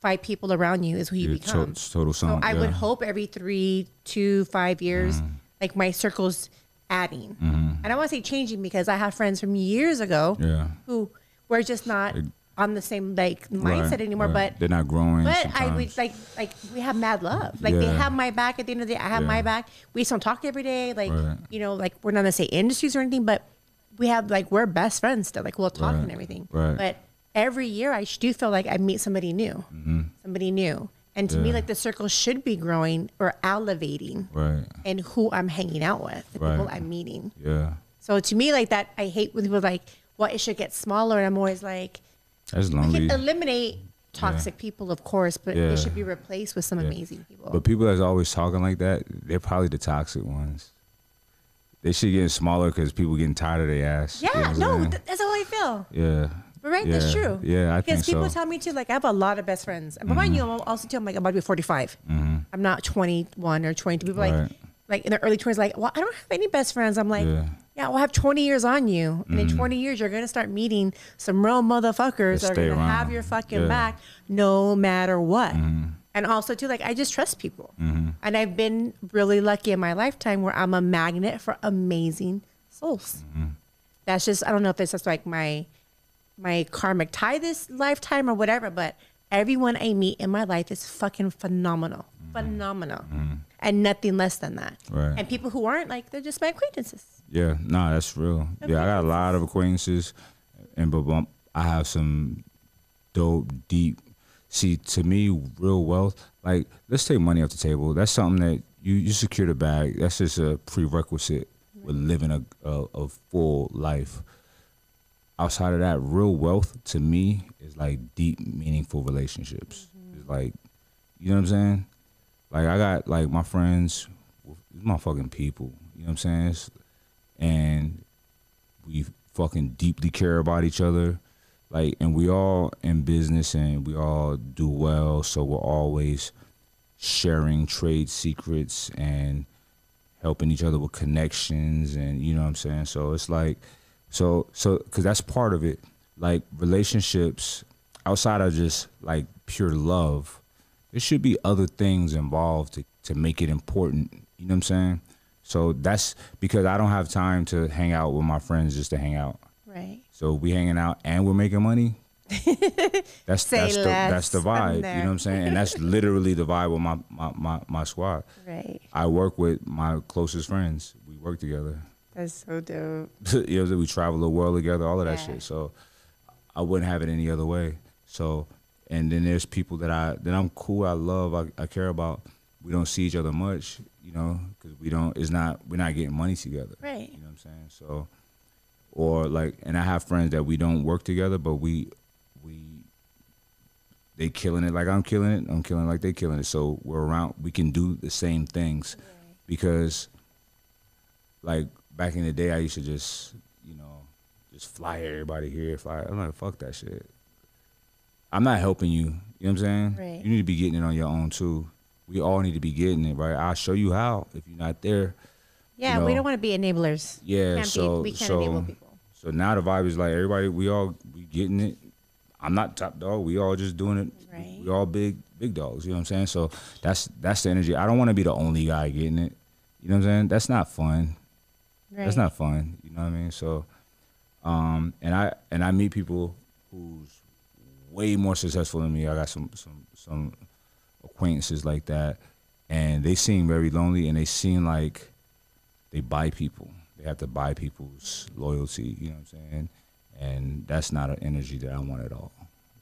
five people around you is who you Your to- become. total so sum, I would yeah. hope every three, two, five years, mm-hmm. like my circle's adding. Mm-hmm. And I want to say changing because I have friends from years ago Yeah. who were just not on the same like mindset Right, anymore. right. But they're not growing. but I sometimes. would like like we have mad love. Like they have my back at the end of the day. I have my back. We just don't talk every day. Like Right. you know, like we're not gonna say industries or anything, but we have like we're best friends still. Like we'll talk and everything. Right. But every year I do feel like I meet somebody new. Somebody new. And to me, Mm-hmm. Like the circle should be growing or elevating right. in who I'm hanging out with, the people I'm meeting. Yeah. So to me, like that, I hate when people are like, well, it should get smaller. And I'm always like, That's we can eliminate toxic people, of course, but Yeah. it should be replaced with some amazing people. But people that's always talking like that, they're probably the toxic ones. They should get smaller because people getting tired of their ass. You know yeah, no, th- that's how I feel. yeah. But right, that's true. Yeah, I because think people so. Mm-hmm. tell me too. Like I have a lot of best friends, and mind you, I'm also too. I'm like I'm about to be 45. I'm not 21 or 22. People are like like in their early 20s, like, well, I don't have any best friends. I'm like, Yeah. Mm-hmm. well, have 20 years on you, and in 20 years, you're gonna start meeting some real motherfuckers that are gonna have your fucking Yeah. Mm-hmm. back no matter what. And also too, like I just trust people, and I've been really lucky in my lifetime where I'm a magnet for amazing souls. Mm-hmm. That's just I don't know if it's just like my my karmic tie this lifetime or whatever, but everyone I meet in my life is fucking phenomenal. Phenomenal. Mm-hmm. And nothing less than that. Right. And people who aren't like they're just my acquaintances. Yeah, nah, that's real. Yeah, I got a lot of acquaintances, and but I have some dope, deep. See, to me, real wealth. Like, let's take money off the table. That's something that you you secure the bag. That's just a prerequisite with living a a, a full life. Outside of that, real wealth to me is like deep, meaningful relationships. Mm-hmm. It's like, you know what I'm saying? Like I got like my friends, my fucking people. You know what I'm saying? And we fucking deeply care about each other. Like, and we all in business and we all do well, so we're always sharing trade secrets and helping each other with connections, and you know what I'm saying. So it's like, so so because that's part of it. Like relationships outside of just like pure love, there should be other things involved to, to make it important. You know what I'm saying? So that's because I don't have time to hang out with my friends just to hang out. Right. So we hanging out and we're making money. That's that's the that's the vibe. You know what I'm saying? And that's literally the vibe with my, my, my, my squad. Right. I work with my closest friends. We work together. That's so dope. you know, we travel the world together, all of that Yeah. shit. So I wouldn't have it any other way. So, and then there's people that I that I'm cool, I love, I, I care about. We don't see each other much, you know, because we don't. It's not we're not getting money together. Right. You know what I'm saying? So, or like, and I have friends that we don't work together, but we we they killing it like I'm killing it. I'm killing it like they killing it. So we're around. We can do the same things because, like back in the day, I used to just you know just fly everybody here. Fly. I'm like fuck that shit. I'm not helping you. You know what I'm saying? Right. You need to be getting it on your own too. We all need to be getting it right. I'll show you how. If you're not there, Yeah, you we don't want to be enablers. yeah. Can't so be, we can't so enable people. so now the vibe is like everybody. We all we getting it. I'm not top dog. We all just doing it. Right. We all big big dogs. You know what I'm saying? So that's that's the energy. I don't want to be the only guy getting it. You know what I'm saying? That's not fun. Right. That's not fun. You know what I mean? So, um, and I and I meet people who's way more successful than me. I got some some some acquaintances like that, and they seem very lonely, and they seem like they buy people. They have to buy people's loyalty. You know what I'm saying? And that's not an energy that I want at all.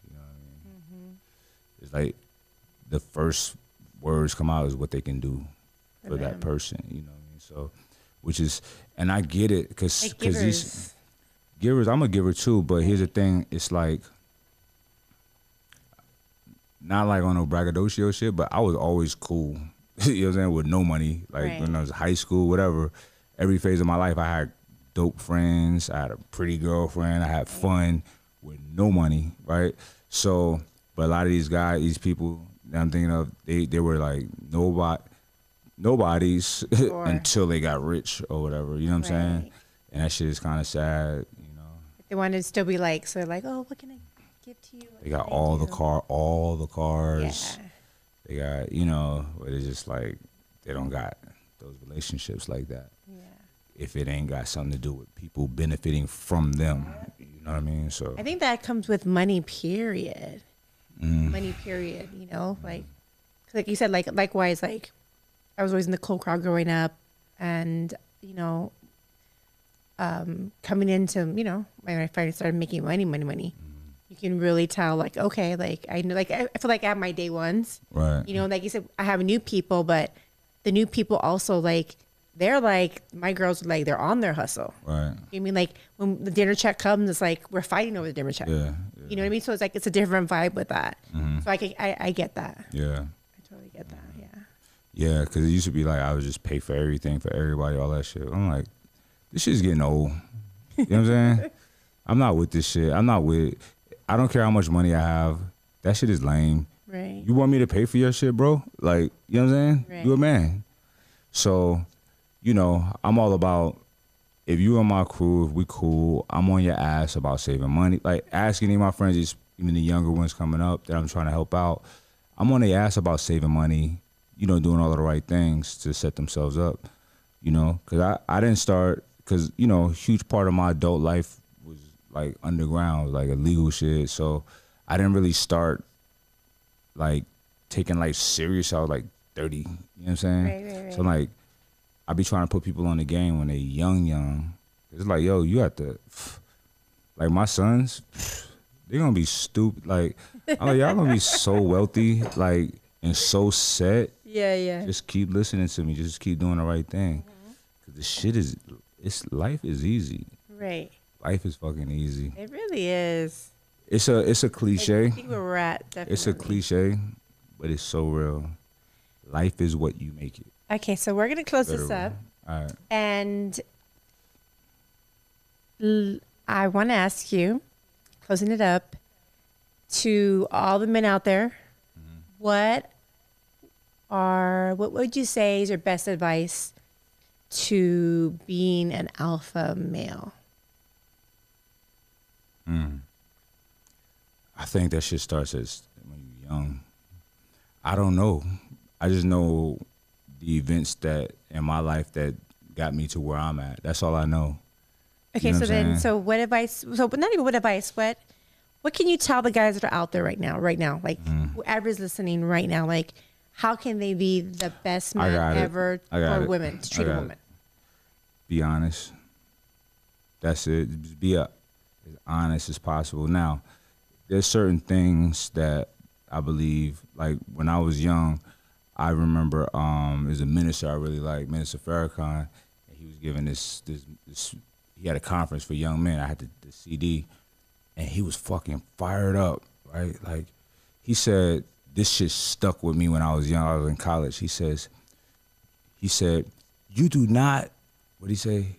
You know what I mean? Mm-hmm. It's like the first words come out is what they can do For for that person. You know what I mean? So, which is, and I get it because Like because these givers, I'm a giver too. But here's the thing: it's like not like on no braggadocio shit, but I was always cool. you know what I'm saying? With no money, like Right. when I was high school, whatever. Every phase of my life, I had dope friends. I had a pretty girlfriend. I had fun with no money, right? So, but a lot of these guys, these people that I'm thinking of, they they were like nobody, nobodies Sure. until they got rich or whatever. You know what I'm saying? And that shit is kind of sad. You know, They want to still be like, so they're like, oh, what can I give to you? They got all the car, all the cars. Yeah. They got you know, but it's just like they don't got those relationships like that. Yeah. If it ain't got something to do with people benefiting from them, you know what I mean? So I think that comes with money, period. mm, Money, period. You know, like, like you said, like likewise, like I was always in the cool crowd growing up, and you know, um, coming into you know when I finally started making money, money, money, you can really tell like okay, like I know, like I, feel like I have my day ones. right, You know, like you said, I have new people, but the new people also like they're like my girls like they're on their hustle. right, You mean like when the dinner check comes, it's like we're fighting over the dinner check. yeah, yeah, You know what I mean? So it's like it's a different vibe with that. Mm-hmm. So I, can, I I get that. yeah. I totally get that. Yeah. Yeah, because it used to be like I would just pay for everything for everybody, all that shit. I'm like, this shit's getting old. You know what I'm saying? I'm not with this shit. I'm not with. I don't care how much money I have. That shit is lame. Right. You want me to pay for your shit, bro? Like, you know what I'm saying? Right. You a man. So, you know, I'm all about if you and my crew, if we cool, I'm on your ass about saving money. Like asking any of my friends, even the younger ones coming up that I'm trying to help out, I'm on their ass about saving money, you know, doing all the right things to set themselves up. You know, because I, I didn't start, because, you know, a huge part of my adult life like underground, like illegal shit. So I didn't really start like taking life serious. I was like 30, you know what I'm saying? Right, right, So right. like, I be trying to put people on the game when they young, young. It's like, yo, you have to, like my sons, they're gonna be stupid. Like, I'm like, y'all gonna be so wealthy, like, and so set. Yeah, yeah. Just keep listening to me. Just keep doing the right thing. Mm-hmm. Cause the shit is, it's life is easy. Right. Life is fucking easy. It really is. It's a, it's a I cliche. we're at. Definitely. It's a cliche, but it's so real. Life is what you make it. Okay, so we're gonna close this up, All right. and l- I want to ask you, closing it up, to all the men out there, mm-hmm. what are what would you say is your best advice to being an alpha male? I think that shit starts as when you're young. I don't know. I just know the events that in my life that got me to where I'm at. That's all I know. Okay, know so then, saying? so what advice? So, but not even what advice. What, what can you tell the guys that are out there right now? Right now, like Mm-hmm. whoever's listening right now, like how can they be the best man ever for it. women to treat a got it. Be honest. That's it. Just be a, honest as possible. Now, there's certain things that I believe, like when I was young, I remember um there's a minister I really like, Minister Farrakhan, and he was giving this this, this he had a conference for young men. I had the, the CD, and he was fucking fired up, right? Like he said this shit stuck with me when I was young. I was in college. He says, he said, you do not. What did he say?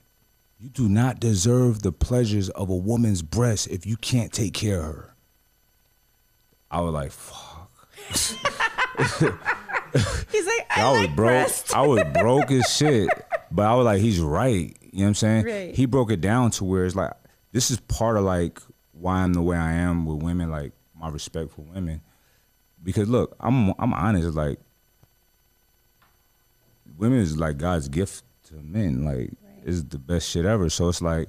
You do not deserve the pleasures of a woman's breast if you can't take care of her. I was like, fuck. He's like, I, I was like broke. breast. I was broke as shit. But I was like, he's right. You know what I'm saying? Right. He broke it down to where it's like, this is part of like why I'm the way I am with women, like my respect for women. Because look, I'm I'm honest, like women is like God's gift to men. Like it's the best shit ever. So it's like,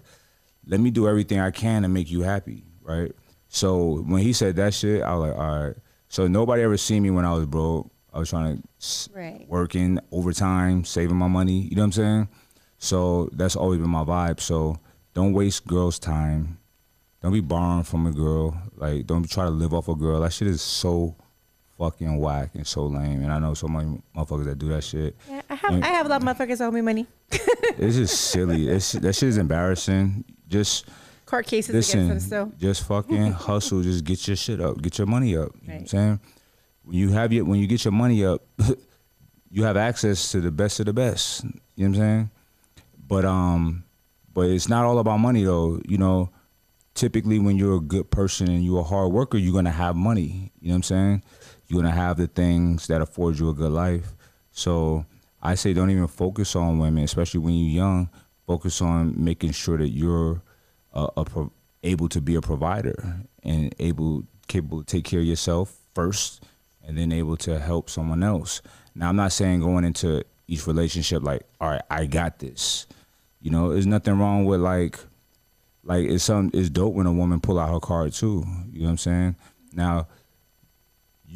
let me do everything I can to make you happy, right? So when he said that shit, I was like, all right. So nobody ever seen me when I was broke. I was trying to Right. working overtime, saving my money. You know what I'm saying? So that's always been my vibe. So don't waste girls' time. Don't be borrowing from a girl. Like don't try to live off a girl. That shit is so fucking whack and so lame. And I know so many motherfuckers that do that shit. Yeah, I have I have a lot of motherfuckers that owe me money. It's just silly. It's, that shit is embarrassing. Just Court cases listen. against them still. Just fucking hustle. Just get your shit up. Get your money up. You know what I'm saying? When you have your when you get your money up, you have access to the best of the best. You know what I'm saying? But um, but it's not all about money though. You know, typically when you're a good person and you're a hard worker, you're gonna have money. You know what I'm saying? You're gonna have the things that afford you a good life. So I say don't even focus on women, especially when you're young. Focus on making sure that you're a, pro- able to be a provider and able capable to take care of yourself first, and then able to help someone else. Now I'm not saying going into each relationship like, all right, I got this. You know, there's nothing wrong with like like it's some it's dope when a woman pull out her card too. You know what I'm saying? Now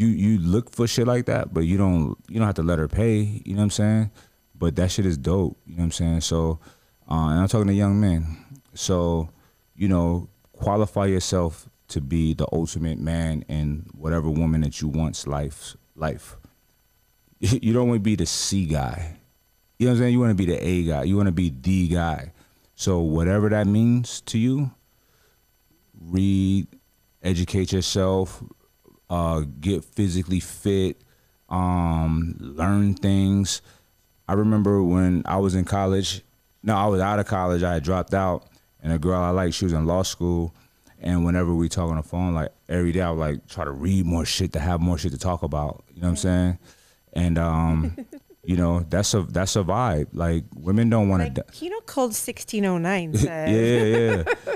you you look for shit like that, but you don't you don't have to let her pay. You know what I'm saying? But that shit is dope. You know what I'm saying? So, uh, and I'm talking to young men. So, you know, qualify yourself to be the ultimate man in whatever woman that you want's life. Life. You don't want to be the C guy. You know what I'm saying? You want to be the A guy. You want to be the D guy. So whatever that means to you, read, educate yourself, uh, get physically fit, um, learn things. I remember when I was in college. No, I was out of college. I had dropped out, and a girl I liked, she was in law school. And whenever we talk on the phone, like every day, I would like try to read more shit to have more shit to talk about. You know what I'm saying? And um, you know, that's a that's a vibe. Like women don't want to. Like, you know, Code 1609 says. yeah, yeah, yeah.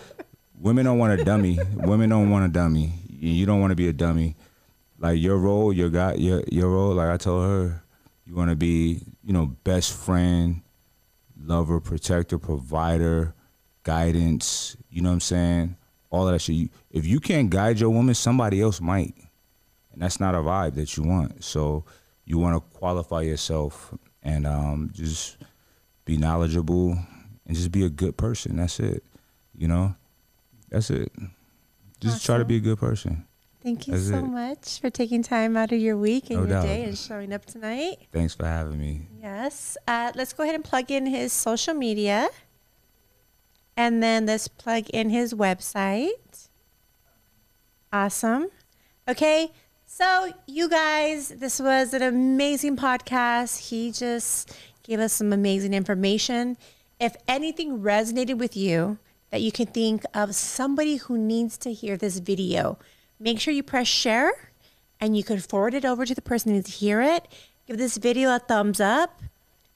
Women don't want a dummy. Women don't want a dummy. You don't want to be a dummy. Like your role, your guy, your your role. Like I told her, you want to be, you know, best friend, lover, protector, provider, guidance. You know what I'm saying? All of that shit. You, if you can't guide your woman, somebody else might, and that's not a vibe that you want. So you want to qualify yourself and um, just be knowledgeable and just be a good person. That's it. You know, that's it. Just try to be a good person. Thank you That's so it. much for taking time out of your week and No your doubt. day and showing up tonight. Thanks for having me. Yes. Uh, let's go ahead and plug in his social media. And then let's plug in his website. Awesome. Okay. So, you guys, this was an amazing podcast. He just gave us some amazing information. If anything resonated with you, that you can think of somebody who needs to hear this video, make sure you press share and you can forward it over to the person who needs to hear it. Give this video a thumbs up.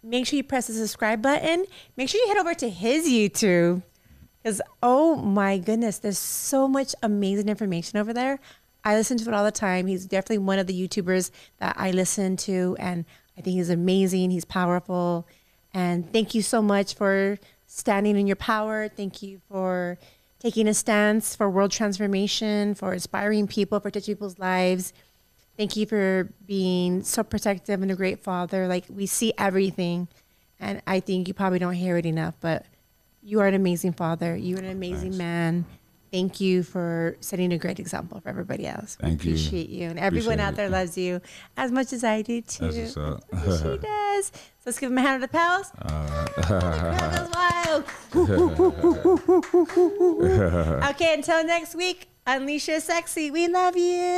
Make sure you press the subscribe button. Make sure you head over to his YouTube because, oh my goodness, there's so much amazing information over there. I listen to it all the time. He's definitely one of the YouTubers that I listen to, and I think he's amazing. He's powerful. And thank you so much for standing in your power. Thank you for taking a stance for world transformation, for inspiring people, for touching people's lives. Thank you for being so protective and a great father. Like we see everything, and I think you probably don't hear it enough, but you are an amazing father. You're an amazing Thanks. man. Thank you for setting a great example for everybody else. We Thank you. appreciate you. And everyone Appreciate out there it. loves you as much as I do too. That's what's up. she does. So let's give him a hand of applause. Uh, wild. okay, until next week, unleash your sexy. We love you.